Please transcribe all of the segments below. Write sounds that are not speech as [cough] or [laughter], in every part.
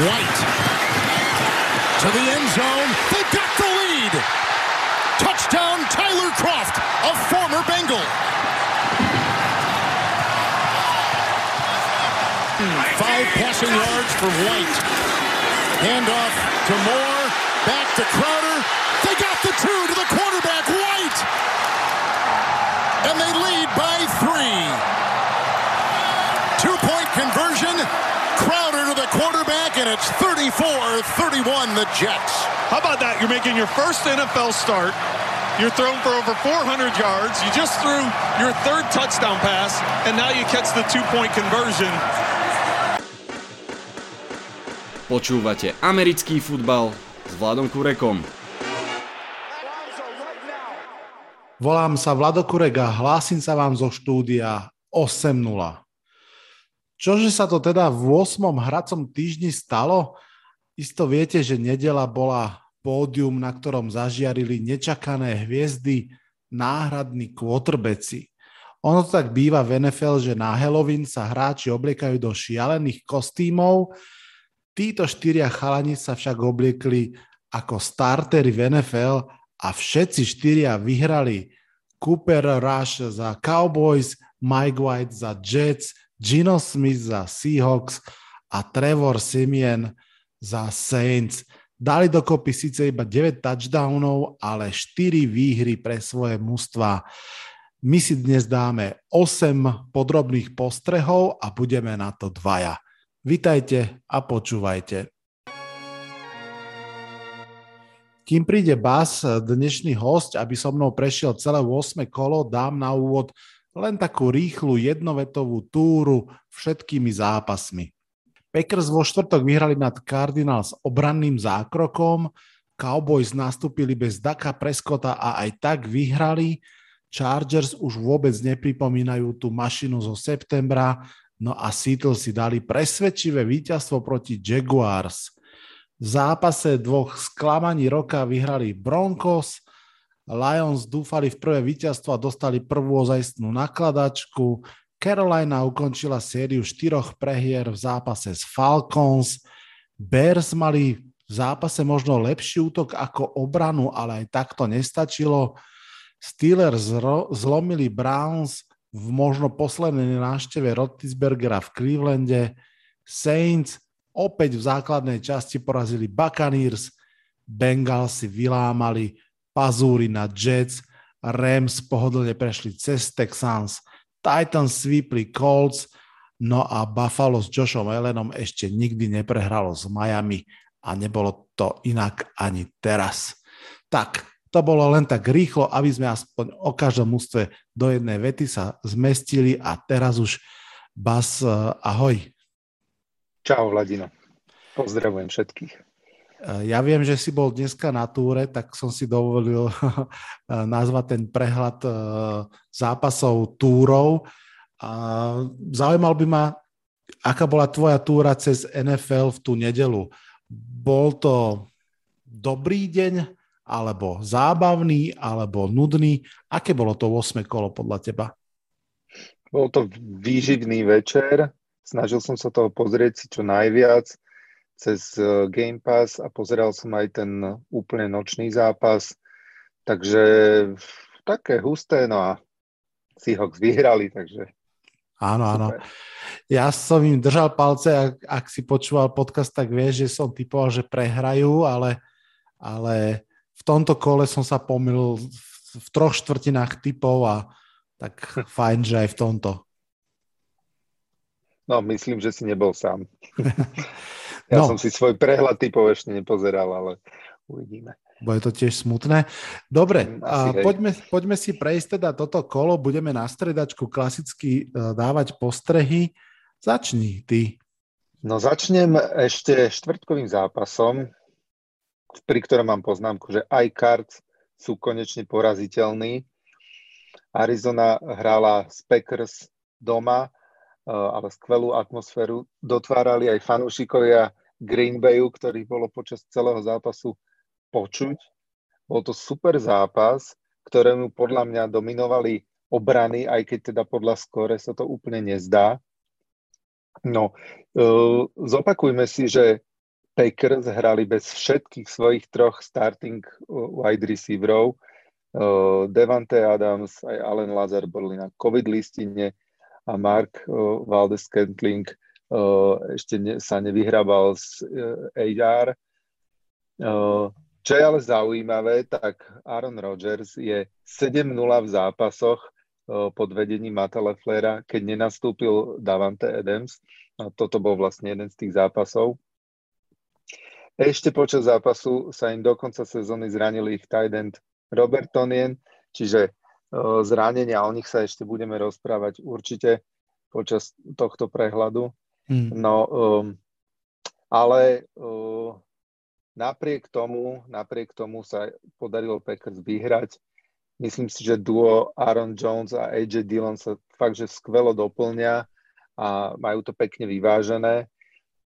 White to the end zone. They got the lead. Touchdown, Tyler Croft, a former Bengal. Five passing yards for White. Handoff to Moore. Back to Crowder. They got the two to the quarterback, White. And they lead by three. Two-point conversion. Crowder to the quarterback, and it's 34-31, the Jets. How about that? You're making your first NFL start. You're thrown for over 400 yards. You just threw your third touchdown pass, and now you catch the two-point conversion. Počúvate americký futbal s Vladom Kurekom. Volám sa Vlado Kurek a hlásim sa vám zo štúdia 8.0. Čože sa to teda v 8. hracom týždni stalo? Isto viete, že nedela bola pódium, na ktorom zažiarili nečakané hviezdy, náhradní kôtrbeci. Ono to tak býva v NFL, že na Halloween sa hráči obliekajú do šialených kostýmov, Títo štyria chalani sa však obliekli ako startery v NFL a všetci štyria vyhrali Cooper Rush za Cowboys, Mike White za Jets, Gino Smith za Seahawks a Trevor Simeon za Saints. Dali dokopy síce iba 9 touchdownov, ale 4 výhry pre svoje mužstva. My si dnes dáme 8 podrobných postrehov a budeme na to dvaja. Vitajte a počúvajte. Kým príde Bas, dnešný host, aby so mnou prešiel celé 8 kolo, dám na úvod len takú rýchlu jednovetovú túru všetkými zápasmi. Packers vo štvrtok vyhrali nad Cardinals obranným zákrokom, Cowboys nastúpili bez Daka Preskota a aj tak vyhrali, Chargers už vôbec nepripomínajú tú mašinu zo septembra, No a Seattle si dali presvedčivé víťazstvo proti Jaguars. V zápase dvoch sklamaní roka vyhrali Broncos, Lions dúfali v prvé víťazstvo a dostali prvú ozajstnú nakladačku. Carolina ukončila sériu štyroch prehier v zápase s Falcons. Bears mali v zápase možno lepší útok ako obranu, ale aj tak to nestačilo. Steelers zlomili Browns v možno poslednej návšteve Rotisbergera v Clevelande. Saints opäť v základnej časti porazili Buccaneers, Bengals si vylámali pazúry na Jets, Rams pohodlne prešli cez Texans, Titans svípli Colts, no a Buffalo s Joshom Allenom ešte nikdy neprehralo s Miami a nebolo to inak ani teraz. Tak, to bolo len tak rýchlo, aby sme aspoň o každom mústve do jednej vety sa zmestili a teraz už Bas, eh, ahoj. Čau, Vladino. Pozdravujem všetkých. Eh, ja viem, že si bol dneska na túre, tak som si dovolil [laughs] nazvať ten prehľad eh, zápasov túrov. Zaujímal by ma, aká bola tvoja túra cez NFL v tú nedelu. Bol to dobrý deň, alebo zábavný, alebo nudný. Aké bolo to 8. kolo podľa teba? Bol to výživný večer. Snažil som sa toho pozrieť si čo najviac cez e, Game Pass a pozeral som aj ten úplne nočný zápas. Takže také husté, no a Seahawks vyhrali, takže Áno, áno. Ja som im držal palce, ak, ak si počúval podcast, tak vieš, že som typoval, že prehrajú, ale, ale v tomto kole som sa pomýlil v troch štvrtinách typov a tak fajn, že aj v tomto. No, myslím, že si nebol sám. [laughs] ja no. som si svoj prehľad typov ešte nepozeral, ale uvidíme. Bude to tiež smutné. Dobre, mm, a poďme, poďme si prejsť teda toto kolo. Budeme na stredačku klasicky e, dávať postrehy. Začni ty. No začnem ešte štvrtkovým zápasom pri ktorom mám poznámku, že aj Cards sú konečne poraziteľní. Arizona hrala s Packers doma, eh, ale skvelú atmosféru dotvárali aj fanúšikovia Green Bayu, ktorých bolo počas celého zápasu počuť. Bol to super zápas, ktorému podľa mňa dominovali obrany, aj keď teda podľa skore sa to úplne nezdá. No, eh, zopakujme si, že Packers hrali bez všetkých svojich troch starting wide receiverov. Devante Adams aj Allen Lazar boli na COVID listine a Mark Valdes Ešte sa nevyhrabal z AR. Čo je ale zaujímavé, tak Aaron Rodgers je 7-0 v zápasoch pod vedením Mata Leflera, keď nenastúpil Davante Adams. A toto bol vlastne jeden z tých zápasov. Ešte počas zápasu sa im do konca sezóny zranil ich tight end Robert Tonien, čiže zranenia, o nich sa ešte budeme rozprávať určite počas tohto prehľadu. Hmm. No, um, ale uh, napriek tomu, napriek tomu sa podarilo Packers vyhrať. Myslím si, že duo Aaron Jones a AJ Dillon sa fakt, že skvelo doplňa a majú to pekne vyvážené.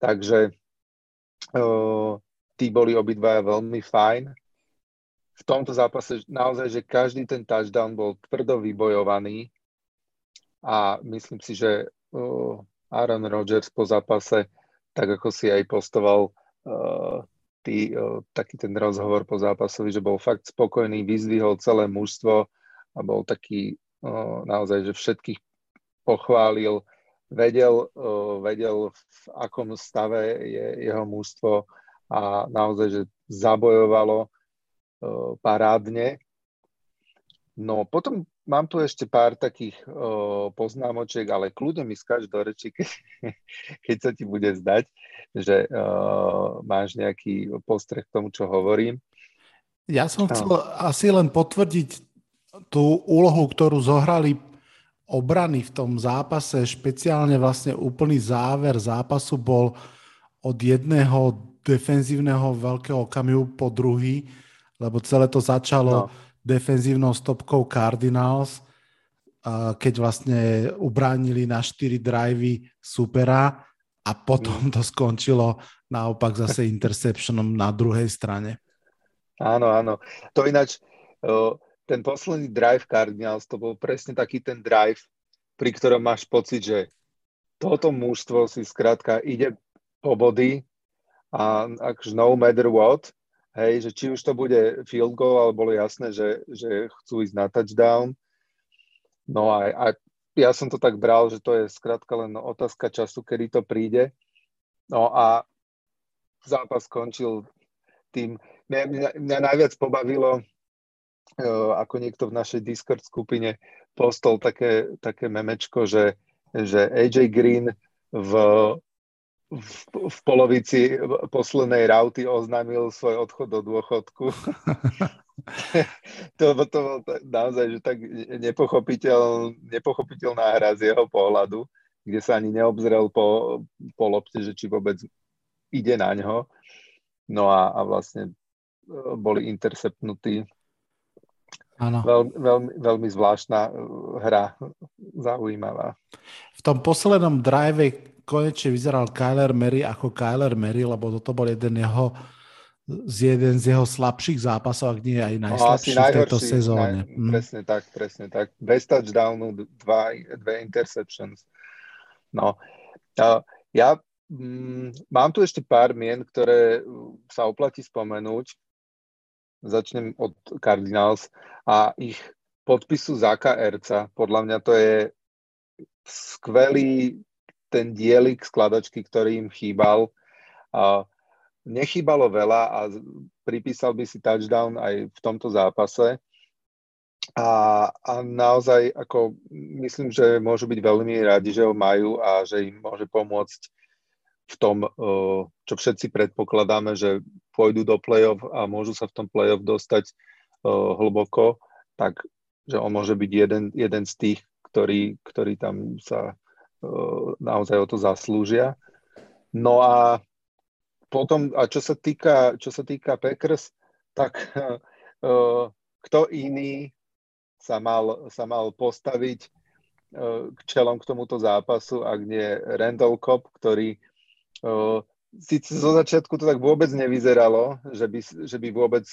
Takže uh, tí boli obidvaja veľmi fajn. V tomto zápase naozaj, že každý ten touchdown bol tvrdo vybojovaný a myslím si, že uh, Aaron Rodgers po zápase, tak ako si aj postoval uh, tý, uh, taký ten rozhovor po zápasovi, že bol fakt spokojný, vyzvihol celé mužstvo a bol taký uh, naozaj, že všetkých pochválil, vedel, uh, vedel v akom stave je jeho mužstvo a naozaj, že zabojovalo uh, parádne. No potom mám tu ešte pár takých uh, poznámočiek, ale kľudne mi skáč do reči, keď, [laughs] keď sa ti bude zdať, že uh, máš nejaký postreh k tomu, čo hovorím. Ja som chcel no. asi len potvrdiť tú úlohu, ktorú zohrali obrany v tom zápase, špeciálne vlastne úplný záver zápasu bol od jedného defenzívneho veľkého kamiu po druhý, lebo celé to začalo no. Defenzívnou stopkou Cardinals, keď vlastne ubránili na 4 drivey supera a potom mm. to skončilo naopak zase [laughs] interceptionom na druhej strane. Áno, áno. To ináč, ten posledný drive Cardinals, to bol presne taký ten drive, pri ktorom máš pocit, že toto mužstvo si skrátka ide po body a akože no matter what, hej, že či už to bude field goal, ale bolo jasné, že, že chcú ísť na touchdown. No a, a ja som to tak bral, že to je skrátka len otázka času, kedy to príde. No a zápas skončil tým, mňa, mňa, mňa najviac pobavilo, uh, ako niekto v našej Discord skupine postol také, také memečko, že, že AJ Green v v, v polovici poslednej rauty oznámil svoj odchod do dôchodku. [laughs] to, to bol naozaj že tak nepochopiteľ, nepochopiteľná hra z jeho pohľadu, kde sa ani neobzrel po, po lopte, že či vôbec ide na ňo. No a, a vlastne e, boli interceptnutí. Áno. Veľ, veľmi, veľmi zvláštna e, hra, zaujímavá. V tom poslednom drive konečne vyzeral Kyler Mary ako Kyler Mary, lebo toto bol jeden jeho z jeden z jeho slabších zápasov, ak nie aj no, najslabší no, v tejto sezóne. Naj, mm. Presne tak, presne tak. Bez touchdownu, dva, dve interceptions. No, ja mm, mám tu ešte pár mien, ktoré sa oplatí spomenúť. Začnem od Cardinals a ich podpisu Zaka Erca. Podľa mňa to je skvelý ten dielik skladačky, ktorý im chýbal. Nechýbalo veľa a pripísal by si touchdown aj v tomto zápase. A, a naozaj, ako myslím, že môžu byť veľmi radi, že ho majú a že im môže pomôcť v tom, čo všetci predpokladáme, že pôjdu do play-off a môžu sa v tom play-off dostať hlboko, tak že on môže byť jeden, jeden z tých, ktorí, ktorí tam sa naozaj o to zaslúžia. No a potom, a čo sa týka, čo sa týka Packers, tak uh, [laughs] kto iný sa mal, sa mal postaviť uh, k čelom k tomuto zápasu, ak nie Randall Cobb, ktorý síce zo začiatku to tak vôbec nevyzeralo, že by, že by vôbec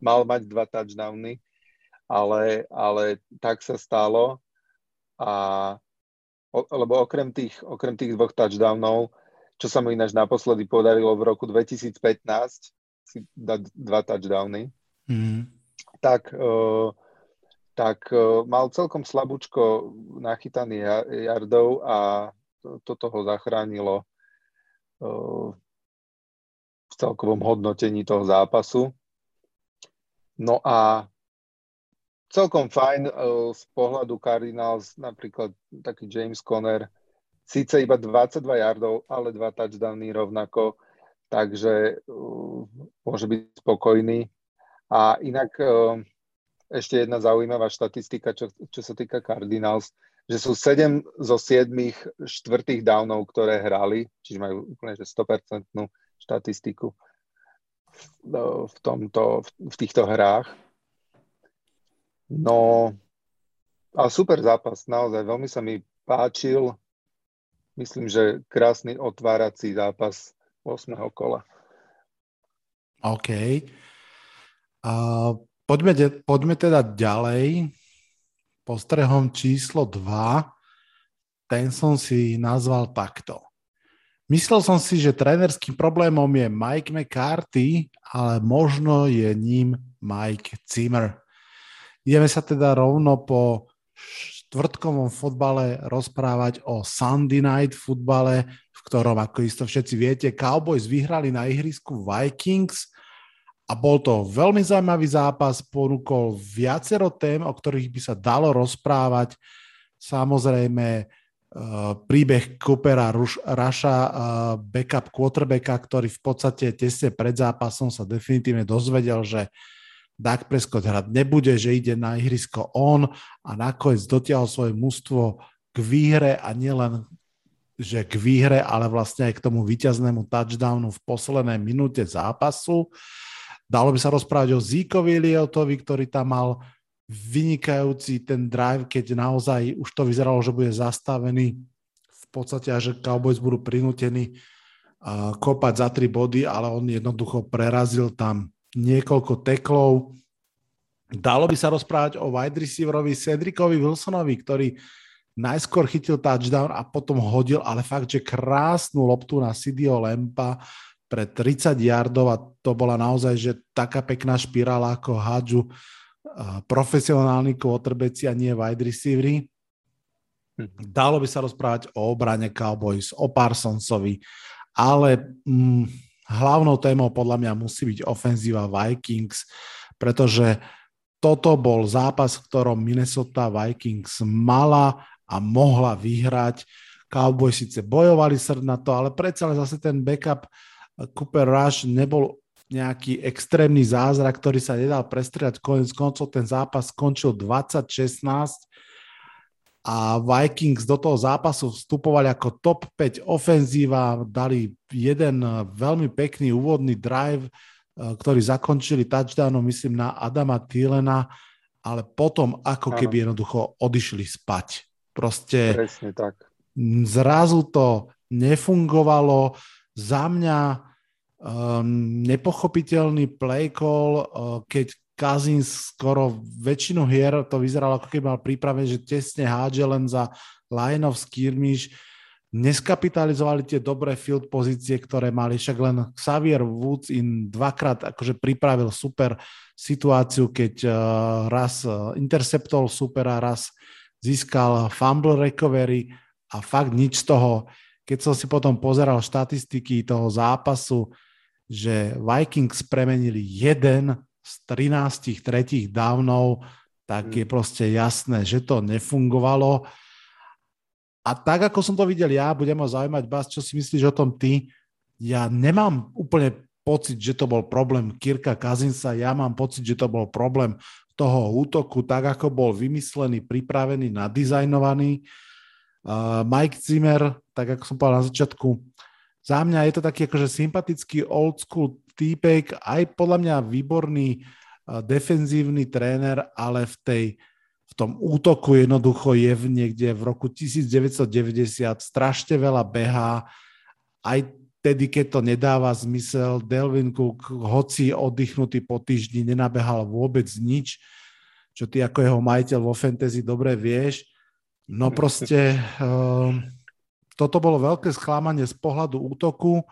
mal mať dva touchdowny, ale, ale tak sa stalo a lebo okrem tých, okrem tých dvoch touchdownov čo sa mu ináč naposledy podarilo v roku 2015, si dať dva touchdowny, mm. tak, uh, tak uh, mal celkom slabúčko nachytaných yardov a toto ho zachránilo uh, v celkovom hodnotení toho zápasu. No a celkom fajn z pohľadu Cardinals, napríklad taký James Conner, síce iba 22 yardov, ale dva touchdowny rovnako, takže uh, môže byť spokojný. A inak uh, ešte jedna zaujímavá štatistika, čo, čo sa týka Cardinals, že sú 7 zo 7 štvrtých downov, ktoré hrali, čiže majú úplne že 100% štatistiku v, tomto, v týchto hrách. No, ale super zápas, naozaj, veľmi sa mi páčil myslím, že krásny otvárací zápas 8. kola. OK. Uh, poďme, de, poďme teda ďalej. Postrehom číslo 2. Ten som si nazval takto. Myslel som si, že trénerským problémom je Mike McCarthy, ale možno je ním Mike Zimmer. Ideme sa teda rovno po štvrtkovom fotbale rozprávať o Sunday Night futbale, v ktorom, ako isto všetci viete, Cowboys vyhrali na ihrisku Vikings a bol to veľmi zaujímavý zápas, ponúkol viacero tém, o ktorých by sa dalo rozprávať. Samozrejme, uh, príbeh Coopera Raša, uh, backup quarterbacka, ktorý v podstate tesne pred zápasom sa definitívne dozvedel, že Dak Prescott hrať nebude, že ide na ihrisko on a nakoniec dotiahol svoje mužstvo k výhre a nielen že k výhre, ale vlastne aj k tomu víťaznému touchdownu v poslednej minúte zápasu. Dalo by sa rozprávať o Zíkovi Liotovi, ktorý tam mal vynikajúci ten drive, keď naozaj už to vyzeralo, že bude zastavený v podstate a že Cowboys budú prinútení kopať za tri body, ale on jednoducho prerazil tam niekoľko teklov. Dalo by sa rozprávať o wide receiverovi Cedricovi Wilsonovi, ktorý najskôr chytil touchdown a potom hodil, ale fakt, že krásnu loptu na Sidio Lempa pre 30 yardov a to bola naozaj, že taká pekná špirála ako hádžu profesionálni quarterbacki a nie wide receivery. Hm. Dalo by sa rozprávať o obrane Cowboys, o Parsonsovi, ale mm, hlavnou témou podľa mňa musí byť ofenzíva Vikings, pretože toto bol zápas, v ktorom Minnesota Vikings mala a mohla vyhrať. Cowboys síce bojovali srd na to, ale predsa zase ten backup Cooper Rush nebol nejaký extrémny zázrak, ktorý sa nedal prestrieľať. Konec koncov ten zápas skončil 2016 a Vikings do toho zápasu vstupovali ako top 5 ofenzíva, dali jeden veľmi pekný úvodný drive, eh, ktorý zakončili touchdownom, myslím, na Adama Thielena, ale potom ako keby jednoducho odišli spať. Proste Presne tak. zrazu to nefungovalo. Za mňa um, nepochopiteľný play call, uh, keď Kazins skoro väčšinu hier to vyzeralo ako keby mal príprave, že tesne hádže len za line of skirmish. Neskapitalizovali tie dobré field pozície, ktoré mali, však len Xavier Woods im dvakrát akože pripravil super situáciu, keď uh, raz uh, interceptol super a raz získal fumble recovery a fakt nič z toho. Keď som si potom pozeral štatistiky toho zápasu, že Vikings premenili jeden z 13 tretích dávnov, tak je mm. proste jasné, že to nefungovalo. A tak, ako som to videl ja, budem ma zaujímať, Bas, čo si myslíš o tom ty? Ja nemám úplne pocit, že to bol problém Kirka Kazinsa, ja mám pocit, že to bol problém toho útoku, tak ako bol vymyslený, pripravený, nadizajnovaný. Uh, Mike Zimmer, tak ako som povedal na začiatku, za mňa je to taký akože sympatický old school týpek, aj podľa mňa výborný defenzívny tréner, ale v, tej, v tom útoku jednoducho je v niekde v roku 1990 strašne veľa behá, aj tedy, keď to nedáva zmysel, Delvin Cook, hoci oddychnutý po týždni, nenabehal vôbec nič, čo ty ako jeho majiteľ vo fantasy dobre vieš. No proste, uh, toto bolo veľké sklamanie z pohľadu útoku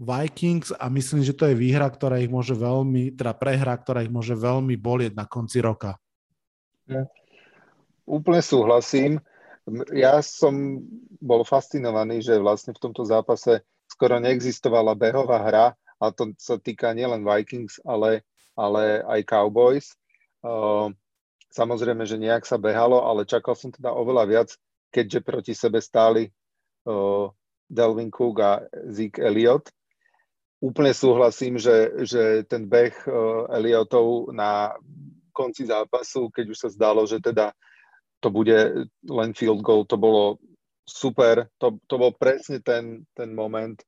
Vikings a myslím, že to je výhra, ktorá ich môže veľmi, teda prehra, ktorá ich môže veľmi bolieť na konci roka. Ja. Úplne súhlasím. Ja som bol fascinovaný, že vlastne v tomto zápase skoro neexistovala behová hra a to sa týka nielen Vikings, ale, ale aj Cowboys. Uh, samozrejme, že nejak sa behalo, ale čakal som teda oveľa viac, keďže proti sebe stáli uh, Delvin Cook a Zeke Elliott. Úplne súhlasím, že, že ten beh uh, Elliotov na konci zápasu, keď už sa zdalo, že teda to bude len field goal, to bolo super, to, to bol presne ten, ten moment,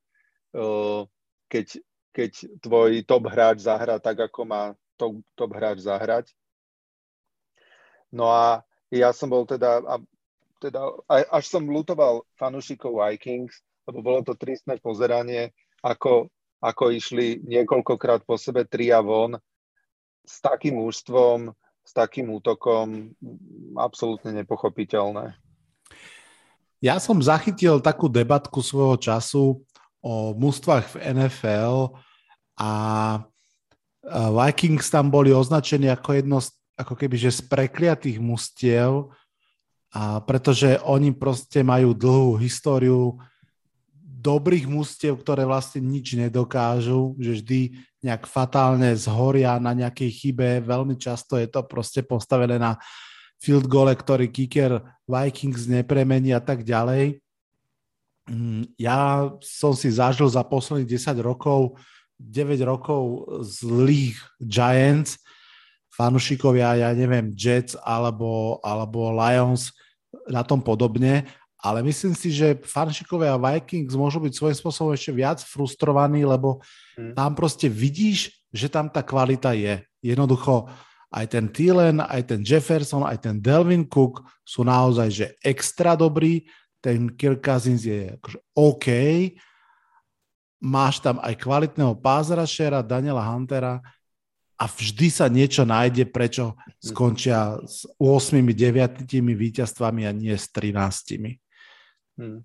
uh, keď, keď tvoj top hráč zahrá tak, ako má top, top hráč zahrať. No a ja som bol teda, a, teda až som lutoval fanúšikov Vikings, lebo bolo to tristné pozeranie, ako, ako išli niekoľkokrát po sebe tri a von s takým úžstvom, s takým útokom absolútne nepochopiteľné. Ja som zachytil takú debatku svojho času o mústvach v NFL a Vikings tam boli označení ako jedno z, ako keby, že z prekliatých mustiev, a pretože oni proste majú dlhú históriu dobrých mustiev, ktoré vlastne nič nedokážu, že vždy nejak fatálne zhoria na nejakej chybe. Veľmi často je to proste postavené na field gole, ktorý kicker Vikings nepremení a tak ďalej. Mm, ja som si zažil za posledných 10 rokov 9 rokov zlých Giants, fanúšikovia, ja neviem, Jets alebo, alebo Lions na tom podobne ale myslím si, že fanšikovia Vikings môžu byť svojím spôsobom ešte viac frustrovaní, lebo hmm. tam proste vidíš, že tam tá kvalita je. Jednoducho aj ten Thielen, aj ten Jefferson, aj ten Delvin Cook sú naozaj že extra dobrí, ten Kirk Cousins je akože OK, máš tam aj kvalitného pázrašera Daniela Huntera a vždy sa niečo nájde, prečo skončia s 8, 9 víťazstvami a nie s 13. Hmm.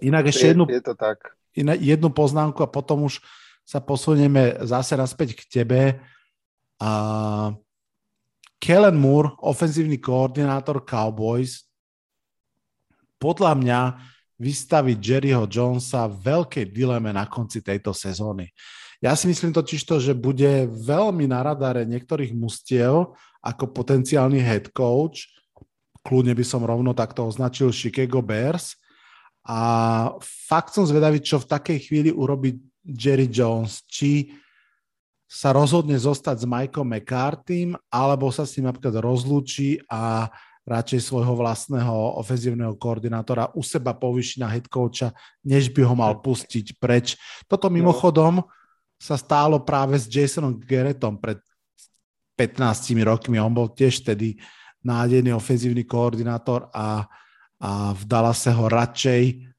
Inak ešte je, jednu, je to tak. Inak jednu poznámku a potom už sa posunieme zase naspäť k tebe. A Kellen Moore, ofenzívny koordinátor Cowboys, podľa mňa vystaví Jerryho Jonesa veľkej dileme na konci tejto sezóny. Ja si myslím totiž to, že bude veľmi na radare niektorých mustiev ako potenciálny head coach kľudne by som rovno takto označil Chicago Bears. A fakt som zvedavý, čo v takej chvíli urobí Jerry Jones. Či sa rozhodne zostať s Mikeom McCartym, alebo sa s ním napríklad rozlúči a radšej svojho vlastného ofenzívneho koordinátora u seba povyši na head coacha, než by ho mal pustiť preč. Toto mimochodom sa stálo práve s Jasonom Garrettom pred 15 rokmi. On bol tiež tedy nádejný ofenzívny koordinátor a, a v Dallase ho radšej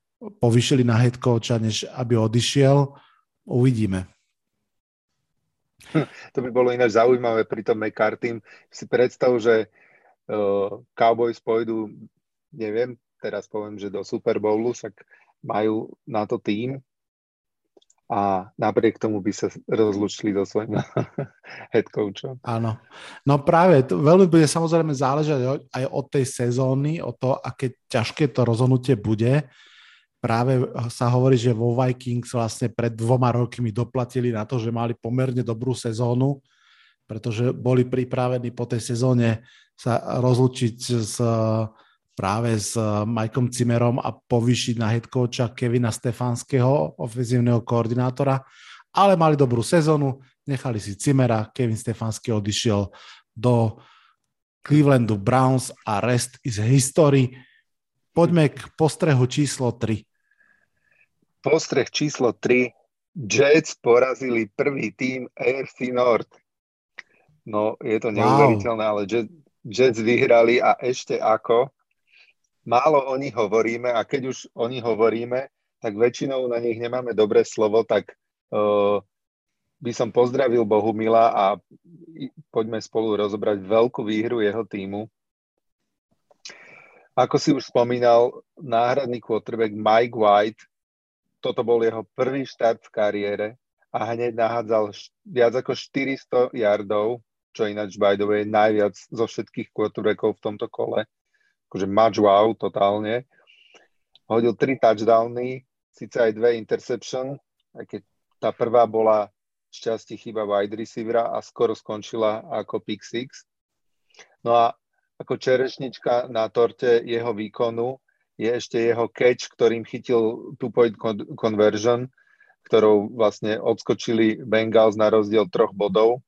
povyšili na head coacha, než aby odišiel. Uvidíme. To by bolo ináč zaujímavé pri tom McCarthy. Si predstav, že uh, Cowboys pôjdu, neviem, teraz poviem, že do Super Bowlu, však majú na to tým, a napriek tomu by sa rozlučili so svojím [laughs] head coachom. Áno. No práve, to veľmi bude samozrejme záležať aj od tej sezóny, o to, aké ťažké to rozhodnutie bude. Práve sa hovorí, že vo Vikings vlastne pred dvoma rokmi doplatili na to, že mali pomerne dobrú sezónu, pretože boli pripravení po tej sezóne sa rozlučiť s práve s eh, Mikeom Cimerom a povýšiť na head coacha Kevina Stefanského, ofenzívneho koordinátora, ale mali dobrú sezónu, nechali si Cimera, Kevin Stefanský odišiel do Clevelandu Browns a rest is history. Poďme k postrehu číslo 3. Postreh číslo 3. Jets porazili prvý tým AFC North. No, je to neuveriteľné, wow. ale Jets, Jets vyhrali a ešte ako málo o nich hovoríme a keď už o nich hovoríme, tak väčšinou na nich nemáme dobré slovo, tak uh, by som pozdravil Bohumila a poďme spolu rozobrať veľkú výhru jeho týmu. Ako si už spomínal, náhradný quarterback Mike White, toto bol jeho prvý štart v kariére a hneď nahádzal viac ako 400 yardov, čo ináč by the way najviac zo všetkých quarterbackov v tomto kole. Akože much wow totálne. Hodil tri touchdowny, síce aj dve interception, aj keď tá prvá bola šťastie chyba wide receivera a skoro skončila ako pick six. No a ako čerešnička na torte jeho výkonu je ešte jeho catch, ktorým chytil two-point conversion, ktorou vlastne odskočili Bengals na rozdiel troch bodov.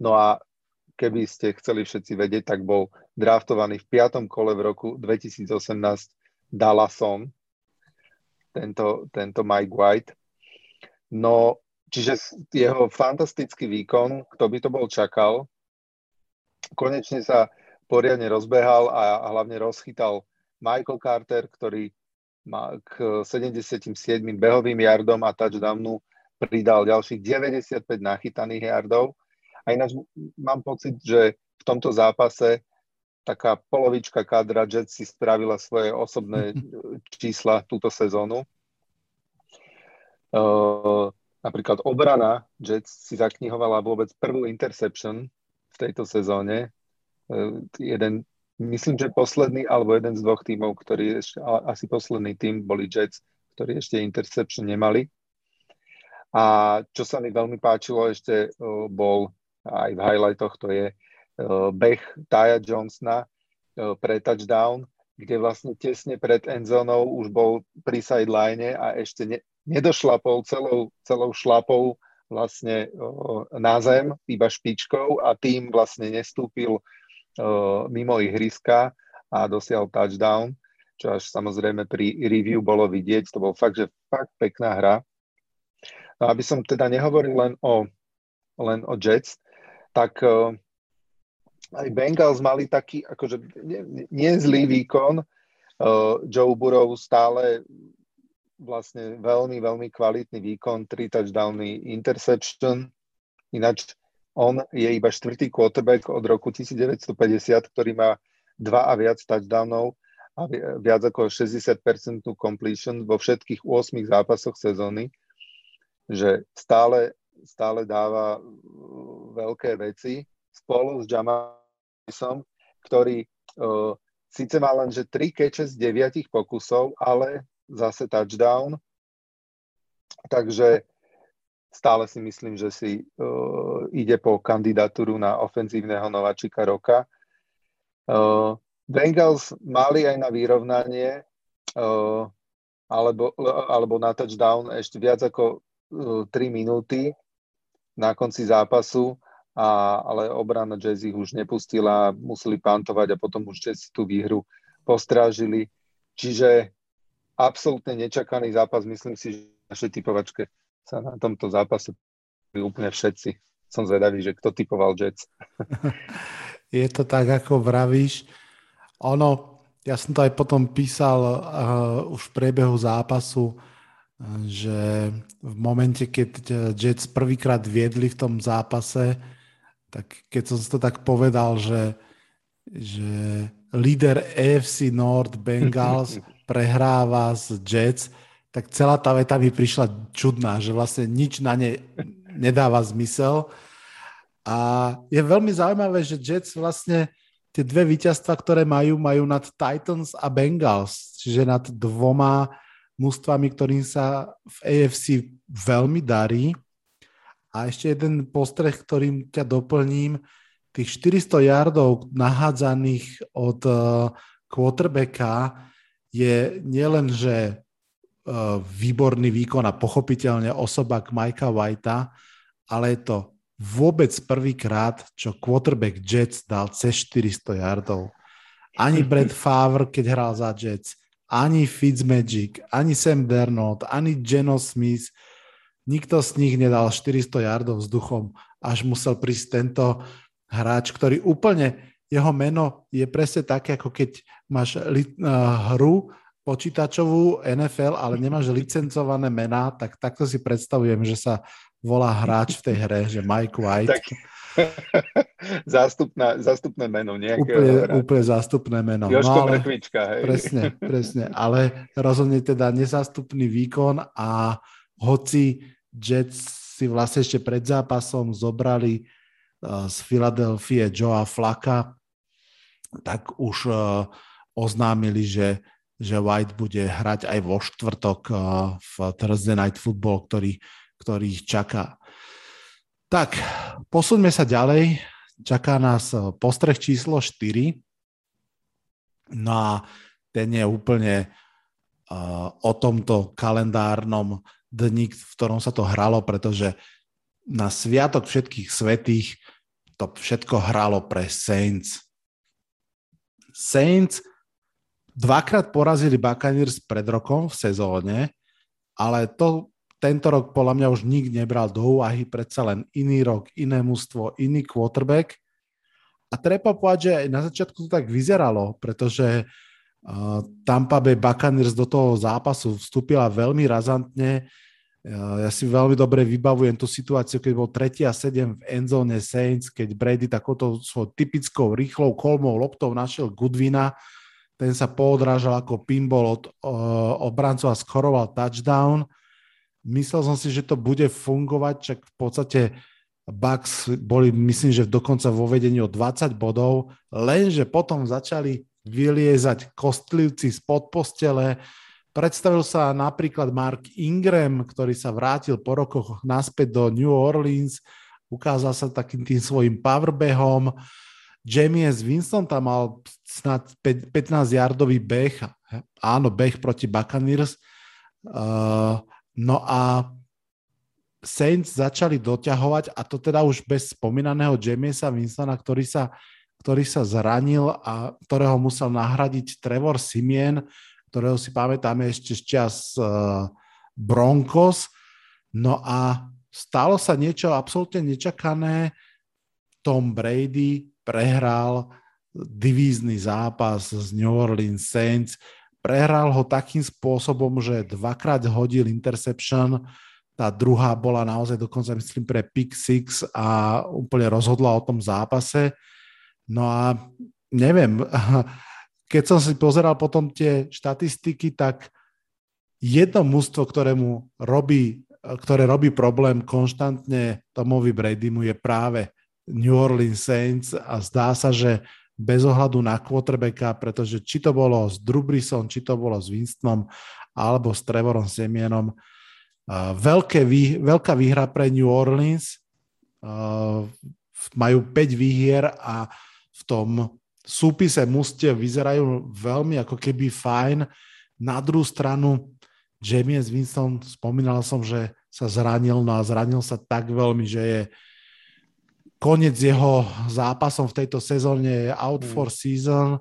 No a keby ste chceli všetci vedieť, tak bol draftovaný v piatom kole v roku 2018 Dallasom, tento, tento Mike White. No, čiže jeho fantastický výkon, kto by to bol čakal, konečne sa poriadne rozbehal a, a hlavne rozchytal Michael Carter, ktorý má k 77 behovým yardom a touchdownu pridal ďalších 95 nachytaných yardov. A ináč mám pocit, že v tomto zápase taká polovička kadra Jets si spravila svoje osobné [laughs] čísla túto sezónu. Uh, napríklad obrana Jets si zaknihovala vôbec prvú interception v tejto sezóne. Uh, jeden myslím, že posledný alebo jeden z dvoch tímov, ktorý ešte, asi posledný tým boli Jets, ktorí ešte interception nemali. A čo sa mi veľmi páčilo ešte bol aj v highlightoch, to je beh Taya Johnsona pre touchdown, kde vlastne tesne pred endzónou už bol pri sideline a ešte ne, nedošlapol celou, celou šlapou vlastne na zem, iba špičkou a tým vlastne nestúpil mimo ihriska a dosial touchdown, čo až samozrejme pri review bolo vidieť. To bol fakt, že fakt pekná hra. No aby som teda nehovoril len o, len o Jets, tak aj Bengals mali taký akože nie, nie výkon. Uh, Joe Burrow stále vlastne veľmi, veľmi kvalitný výkon, tri touchdowny, interception. Ináč on je iba štvrtý quarterback od roku 1950, ktorý má dva a viac touchdownov a viac ako 60% completion vo všetkých 8 zápasoch sezóny, že stále, stále dáva uh, veľké veci spolu s Jamaisom, ktorý uh, síce má len že 3 keče z 9 pokusov, ale zase touchdown. Takže stále si myslím, že si uh, ide po kandidatúru na ofenzívneho nováčika roka. Uh, Bengals mali aj na vyrovnanie uh, alebo, alebo na touchdown ešte viac ako uh, 3 minúty na konci zápasu, a, ale obrana Jazz ich už nepustila, museli pantovať a potom už Jazz tú výhru postrážili. Čiže absolútne nečakaný zápas, myslím si, že našej typovačke sa na tomto zápase úplne všetci. Som zvedavý, že kto typoval Jets. [laughs] Je to tak, ako vravíš. Ono, ja som to aj potom písal uh, už v priebehu zápasu, uh, že v momente, keď Jets prvýkrát viedli v tom zápase, tak keď som si to tak povedal, že, že líder AFC North Bengals [laughs] prehráva z Jets, tak celá tá veta mi prišla čudná, že vlastne nič na ne nedáva zmysel. A je veľmi zaujímavé, že Jets vlastne tie dve víťazstva, ktoré majú, majú nad Titans a Bengals, čiže nad dvoma mústvami, ktorým sa v AFC veľmi darí. A ešte jeden postreh, ktorým ťa doplním, tých 400 yardov nahádzaných od uh, quarterbacka je nielen, že Eh, výborný výkon a pochopiteľne osoba k Majka Whitea, ale je to vôbec prvýkrát, čo quarterback Jets dal cez 400 yardov. Ani [laughs] Brad Favre, keď hral za Jets, ani Fitzmagic, ani Sam Dernold, ani Geno Smith, nikto z nich nedal 400 yardov vzduchom, až musel prísť tento hráč, ktorý úplne, jeho meno je presne také, ako keď máš li, uh, hru počítačovú NFL, ale nemáš licencované mená, tak takto si predstavujem, že sa volá hráč v tej hre, že Mike White. Tak, [laughs] Zástupná, zástupné meno nejakého úplne, úplne zástupné meno. Jožko no, ale, Mrkvička, hej. Presne, presne. Ale rozhodne teda nezástupný výkon a hoci Jets si vlastne ešte pred zápasom zobrali uh, z Filadelfie Joea Flaka, tak už uh, oznámili, že, že White bude hrať aj vo štvrtok uh, v Thursday Night Football, ktorý, ktorý ich čaká. Tak, posuňme sa ďalej. Čaká nás eh, postreh číslo 4. No a ten je úplne o tomto kalendárnom dni, v ktorom sa to hralo, pretože na Sviatok všetkých svetých to všetko hralo pre Saints. Saints dvakrát porazili Buccaneers pred rokom v sezóne, ale to tento rok podľa mňa už nik nebral do úvahy, predsa len iný rok, iné mužstvo, iný quarterback. A treba povedať, že aj na začiatku to tak vyzeralo, pretože Tampa Bay Buccaneers do toho zápasu vstúpila veľmi razantne. Ja si veľmi dobre vybavujem tú situáciu, keď bol 3 a 7 v endzone Saints, keď Brady takouto svojou typickou rýchlou kolmou loptou našiel Goodwina, ten sa poodrážal ako pinball od obrancov a skoroval touchdown Myslel som si, že to bude fungovať, čak v podstate Bucks boli, myslím, že dokonca vo vedení o 20 bodov, lenže potom začali vyliezať kostlivci spod postele. Predstavil sa napríklad Mark Ingram, ktorý sa vrátil po rokoch naspäť do New Orleans, ukázal sa takým tým svojim powerbehom. Jamies Winston tam mal snad 15-yardový beh, áno, beh proti Buccaneers. Uh, No a Saints začali doťahovať a to teda už bez spomínaného Jamiesa Winstona, ktorý sa, ktorý sa zranil a ktorého musel nahradiť Trevor Simien, ktorého si pamätáme ešte z čas uh, Broncos. No a stalo sa niečo absolútne nečakané. Tom Brady prehral divízny zápas z New Orleans Saints Prehral ho takým spôsobom, že dvakrát hodil interception, tá druhá bola naozaj dokonca, myslím, pre pick six a úplne rozhodla o tom zápase. No a neviem, [laughs] keď som si pozeral potom tie štatistiky, tak jedno mústvo, ktorému robí, ktoré robí problém konštantne Tomovi Bradymu je práve New Orleans Saints a zdá sa, že bez ohľadu na quarterbacka, pretože či to bolo s Drubrisom, či to bolo s Winstonom alebo s Trevorom Semienom. Veľké vý, veľká výhra pre New Orleans. Majú 5 výhier a tom súpise mústiev vyzerajú veľmi ako keby fajn. Na druhú stranu James Winston, spomínal som, že sa zranil, no a zranil sa tak veľmi, že je koniec jeho zápasom v tejto sezóne je out mm. for season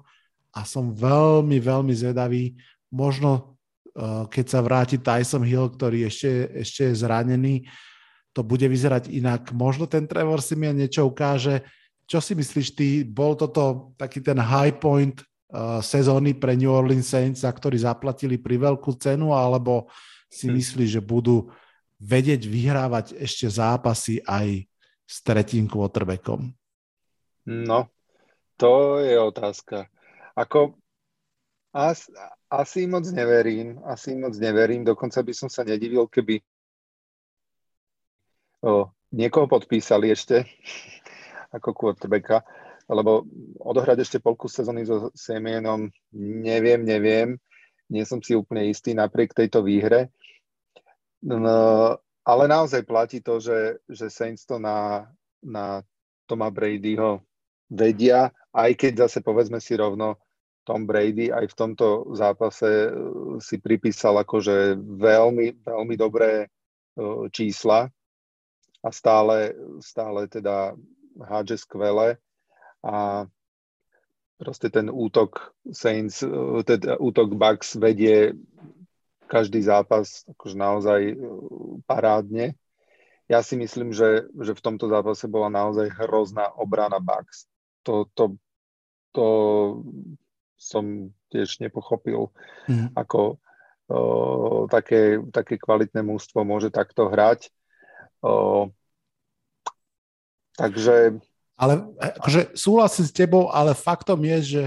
a som veľmi, veľmi zvedavý. Možno uh, keď sa vráti Tyson Hill, ktorý ešte, ešte je zranený, to bude vyzerať inak. Možno ten Trevor si mi niečo ukáže. Čo si myslíš ty? Bol toto taký ten high point uh, sezóny pre New Orleans Saints, za ktorý zaplatili pri veľkú cenu, alebo si hm. myslíš, že budú vedieť vyhrávať ešte zápasy aj s tretím quarterbackom? No, to je otázka. Ako as, asi moc neverím, asi moc neverím, dokonca by som sa nedivil, keby o, niekoho podpísali ešte ako quarterbacka, lebo odohrať ešte polku sezóny so Semienom neviem, neviem, nie som si úplne istý napriek tejto výhre. No, ale naozaj platí to, že, že Saints to na, na Toma Bradyho vedia, aj keď zase povedzme si rovno, Tom Brady aj v tomto zápase uh, si pripísal akože veľmi, veľmi dobré uh, čísla a stále, stále teda hádže skvele a proste ten útok Saints, teda útok Bucks vedie každý zápas akože naozaj e, parádne. Ja si myslím, že, že v tomto zápase bola naozaj hrozná obrana Bucks. To, to, to som tiež nepochopil, mm. ako o, také, také kvalitné mústvo môže takto hrať. O, takže Ale akože súhlasím s tebou, ale faktom je, že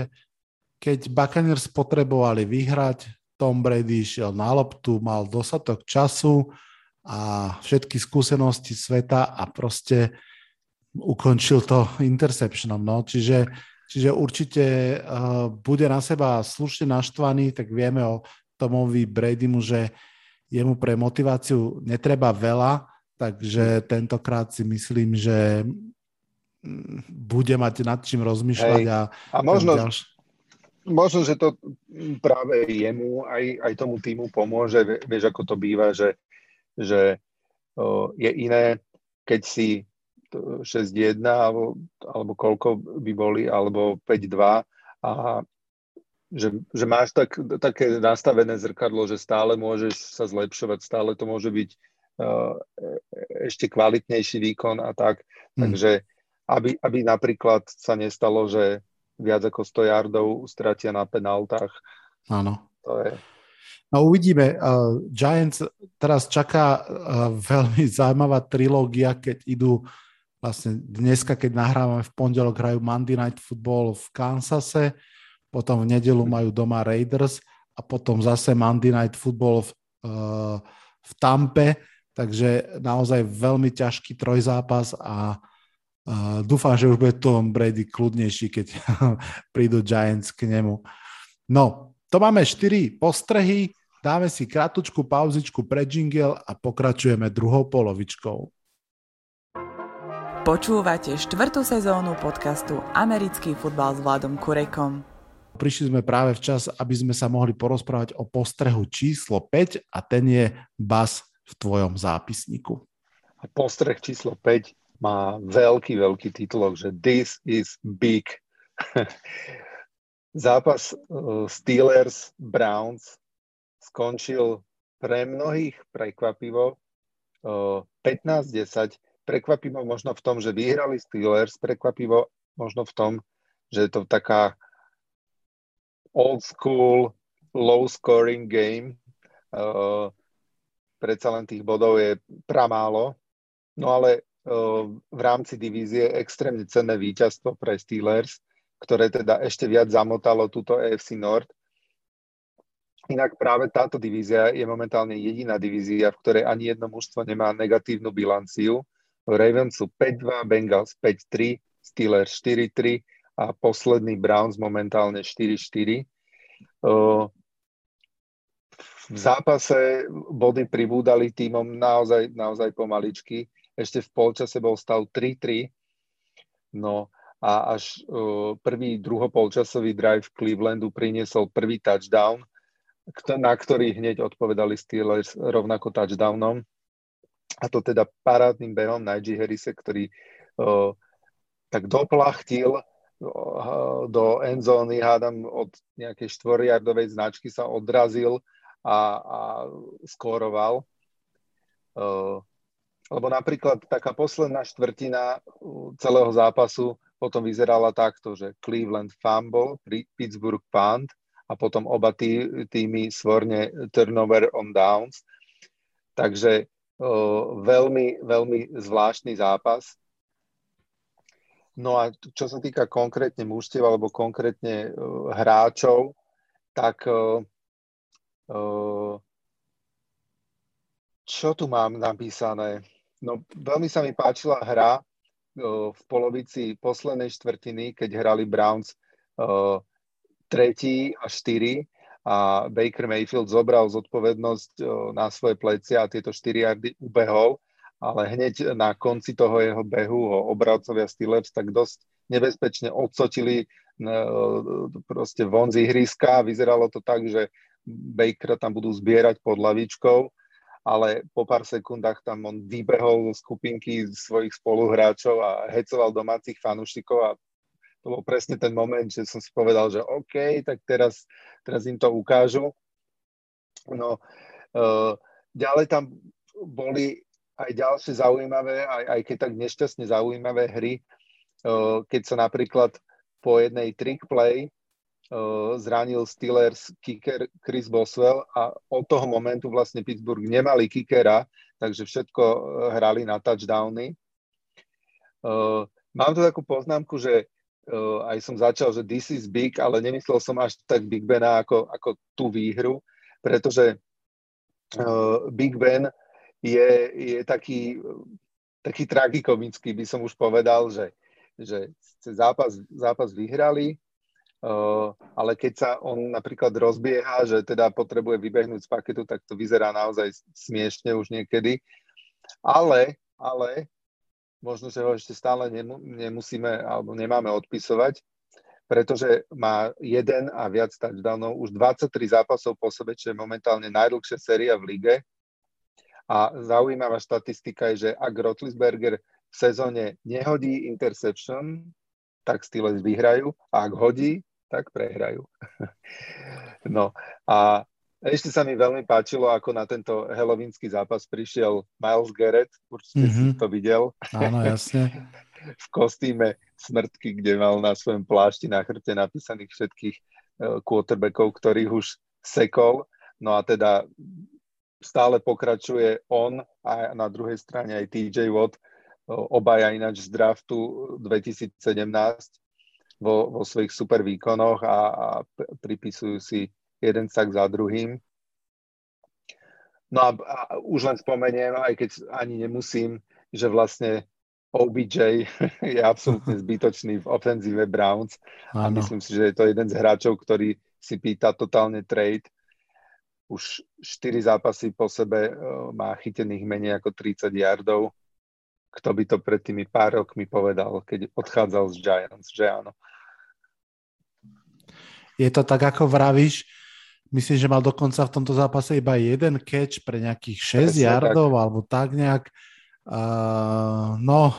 keď Buccaneers potrebovali vyhrať, Tom Brady išiel na loptu, mal dostatok času a všetky skúsenosti sveta a proste ukončil to interceptionom. No. Čiže, čiže určite uh, bude na seba slušne naštvaný, tak vieme o Tomovi Bradymu, že jemu pre motiváciu netreba veľa, takže tentokrát si myslím, že mm, bude mať nad čím rozmýšľať. Hej. A, a možno, ďalš... možno, že to práve jemu aj, aj tomu týmu pomôže. Vieš, ako to býva, že, že o, je iné, keď si 6-1 alebo, alebo koľko by boli, alebo 5-2 a že, že máš tak, také nastavené zrkadlo, že stále môžeš sa zlepšovať, stále to môže byť ešte kvalitnejší výkon a tak. Hmm. Takže aby, aby napríklad sa nestalo, že viac ako 100 yardov stratia na penáltach. Áno. To je... No uvidíme. Uh, Giants teraz čaká uh, veľmi [laughs] zaujímavá trilógia, keď idú vlastne dneska, keď nahrávame v pondelok, hrajú Monday Night Football v Kansase, potom v nedelu majú doma Raiders a potom zase Monday Night Football v, uh, v Tampe, takže naozaj veľmi ťažký trojzápas a uh, dúfam, že už bude Tom Brady kľudnejší, keď [laughs] prídu Giants k nemu. No, to máme 4 postrehy, dáme si kratučku pauzičku pre jingle a pokračujeme druhou polovičkou. Počúvate štvrtú sezónu podcastu Americký futbal s Vladom Kurekom. Prišli sme práve včas, aby sme sa mohli porozprávať o postrehu číslo 5 a ten je Bas v tvojom zápisníku. A postreh číslo 5 má veľký, veľký titulok, že This is big. [laughs] Zápas uh, Steelers-Browns skončil pre mnohých prekvapivo 15-10. Uh, prekvapivo možno v tom, že vyhrali Steelers, prekvapivo možno v tom, že je to taká old school, low scoring game. Uh, predsa len tých bodov je pramálo. No ale uh, v rámci divízie extrémne cenné víťazstvo pre Steelers, ktoré teda ešte viac zamotalo túto AFC North. Inak práve táto divízia je momentálne jediná divízia, v ktorej ani jedno mužstvo nemá negatívnu bilanciu. Ravens sú 5-2, Bengals 5-3, Steelers 4-3 a posledný Browns momentálne 4-4. V zápase body pribúdali týmom naozaj, naozaj pomaličky. Ešte v polčase bol stav 3-3. No a až prvý druhopolčasový drive Clevelandu priniesol prvý touchdown, na ktorý hneď odpovedali Steelers rovnako touchdownom. A to teda parádnym behom Najee Harrise, ktorý tak doplachtil do endzóny, hádam od nejakej štvoriardovej značky sa odrazil a, a skóroval. Lebo napríklad taká posledná štvrtina celého zápasu potom vyzerala takto, že Cleveland fumble, Pittsburgh punt a potom oba tý, týmy svorne turnover on downs. Takže uh, veľmi, veľmi zvláštny zápas. No a čo sa týka konkrétne mužstiev alebo konkrétne uh, hráčov, tak uh, čo tu mám napísané? No veľmi sa mi páčila hra uh, v polovici poslednej štvrtiny, keď hrali Browns uh, tretí a štyri a Baker Mayfield zobral zodpovednosť na svoje plecia a tieto 4 jardy ubehol ale hneď na konci toho jeho behu ho obravcovia Steelers tak dosť nebezpečne odsotili proste von z ihriska. Vyzeralo to tak, že Baker tam budú zbierať pod lavičkou, ale po pár sekundách tam on vybehol z skupinky svojich spoluhráčov a hecoval domácich fanúšikov a to bol presne ten moment, že som si povedal, že OK, tak teraz, teraz im to ukážu. No, uh, ďalej tam boli aj ďalšie zaujímavé, aj, aj keď tak nešťastne zaujímavé hry, keď sa napríklad po jednej trick play zranil Steelers kicker Chris Boswell a od toho momentu vlastne Pittsburgh nemali kickera, takže všetko hrali na touchdowny. mám tu takú poznámku, že uh, aj som začal, že this is big, ale nemyslel som až tak Big Bena ako, ako tú výhru, pretože uh, Big Ben je, je taký, taký tragikomický, by som už povedal, že, že zápas, zápas vyhrali, ale keď sa on napríklad rozbieha, že teda potrebuje vybehnúť z paketu, tak to vyzerá naozaj smiešne už niekedy. Ale, ale možno, že ho ešte stále nemusíme alebo nemáme odpisovať, pretože má jeden a viac touchdownov, už 23 zápasov po sebe, čo je momentálne najdlhšia séria v lige. A zaujímavá štatistika je, že ak Rotlisberger v sezóne nehodí interception, tak Steelers vyhrajú a ak hodí, tak prehrajú. [laughs] no a ešte sa mi veľmi páčilo, ako na tento helovínsky zápas prišiel Miles Garrett, určite mm-hmm. si to videl. Áno, jasne. [laughs] v kostýme smrtky, kde mal na svojom plášti na chrbte napísaných všetkých e, quarterbackov, ktorých už sekol. No a teda stále pokračuje on a na druhej strane aj TJ Watt, e, obaja ináč z draftu 2017 vo, vo svojich super výkonoch a, a pripisujú si jeden sak za druhým. No a, a už len spomeniem, aj keď ani nemusím, že vlastne OBJ [laughs] je absolútne [laughs] zbytočný v ofenzíve Browns a myslím si, že je to jeden z hráčov, ktorý si pýta totálne trade. Už 4 zápasy po sebe uh, má chytených menej ako 30 yardov. Kto by to pred tými pár rokmi povedal, keď odchádzal z Giants, že áno. Je to tak, ako vravíš, Myslím, že mal dokonca v tomto zápase iba jeden catch pre nejakých 6 yardov, tak. alebo tak nejak. Uh, no,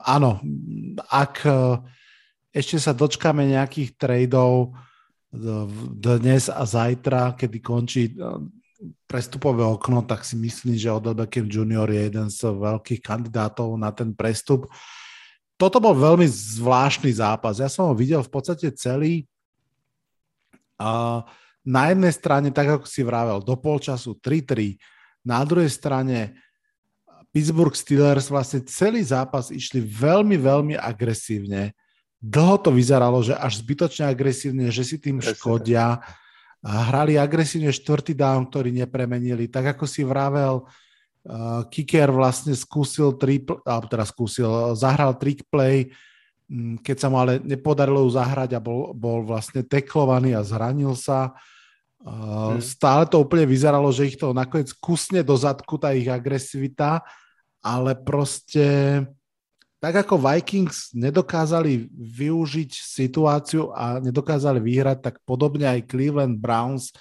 áno, ak uh, ešte sa dočkáme nejakých tradeov dnes a zajtra, kedy končí uh, prestupové okno, tak si myslím, že Beckham Jr. je jeden z veľkých kandidátov na ten prestup. Toto bol veľmi zvláštny zápas. Ja som ho videl v podstate celý. Uh, na jednej strane, tak ako si vravel, do polčasu 3-3, na druhej strane Pittsburgh Steelers vlastne celý zápas išli veľmi, veľmi agresívne. Dlho to vyzeralo, že až zbytočne agresívne, že si tým škodia. A hrali agresívne štvrtý down, ktorý nepremenili. Tak ako si vravel, uh, kicker vlastne skúsil, triple, alebo teda skúsil, zahral trick play, mm, keď sa mu ale nepodarilo ju zahrať a bol, bol vlastne teklovaný a zranil sa. Uh, stále to úplne vyzeralo, že ich to nakoniec kusne do zadku, tá ich agresivita, ale proste tak ako Vikings nedokázali využiť situáciu a nedokázali vyhrať, tak podobne aj Cleveland Browns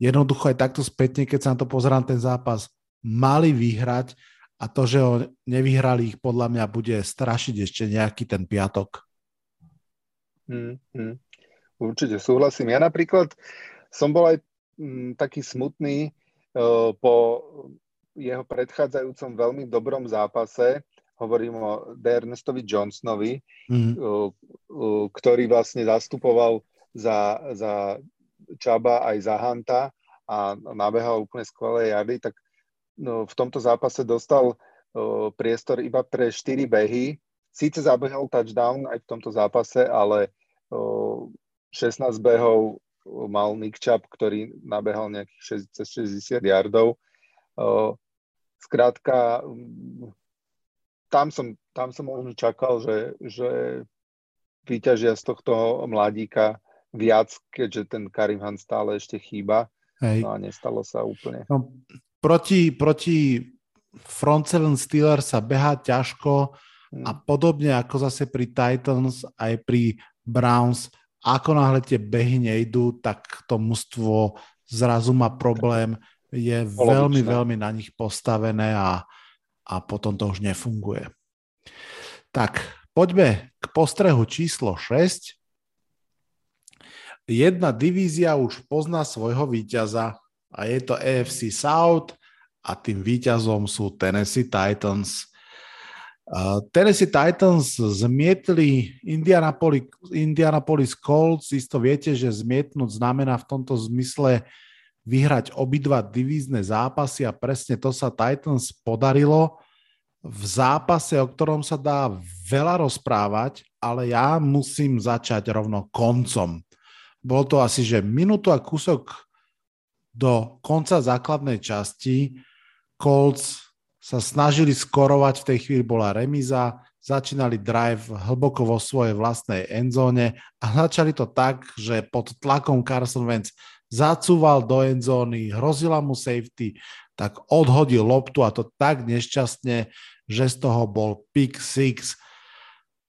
jednoducho aj takto spätne, keď sa na to pozerám ten zápas, mali vyhrať a to, že ho nevyhrali ich podľa mňa bude strašiť ešte nejaký ten piatok. Hmm, hmm. Určite súhlasím. Ja napríklad som bol aj mm, taký smutný uh, po jeho predchádzajúcom veľmi dobrom zápase, hovorím o Dernestovi Johnsonovi, mm. uh, uh, ktorý vlastne zastupoval za, za Čaba aj za Hanta a nabehal úplne skvelé jardy, tak no, v tomto zápase dostal uh, priestor iba pre 4 behy. Síce zabehol touchdown aj v tomto zápase, ale uh, 16 behov mal Nick Chubb, ktorý nabehal nejakých 60 yardov. Skrátka, tam som, tam som možno čakal, že, že vyťažia z tohto mladíka viac, keďže ten Karim Han stále ešte chýba. Hej. No a nestalo sa úplne. No, proti, proti Front Seven Steelers sa behá ťažko hmm. a podobne ako zase pri Titans aj pri Browns ako náhle tie behy nejdú, tak to mužstvo zrazu má problém, je Polovičné. veľmi, veľmi na nich postavené a, a potom to už nefunguje. Tak, poďme k postrehu číslo 6. Jedna divízia už pozná svojho víťaza a je to AFC South a tým víťazom sú Tennessee Titans. Tennessee Titans zmietli Indianapolis, Indianapolis Colts. Isto viete, že zmietnúť znamená v tomto zmysle vyhrať obidva divízne zápasy a presne to sa Titans podarilo. v zápase, o ktorom sa dá veľa rozprávať, ale ja musím začať rovno koncom. Bol to asi, že minútu a kúsok do konca základnej časti. Colts sa snažili skorovať, v tej chvíli bola remiza, začínali drive hlboko vo svojej vlastnej endzóne a začali to tak, že pod tlakom Carson Wentz zacúval do endzóny, hrozila mu safety, tak odhodil loptu a to tak nešťastne, že z toho bol pick six.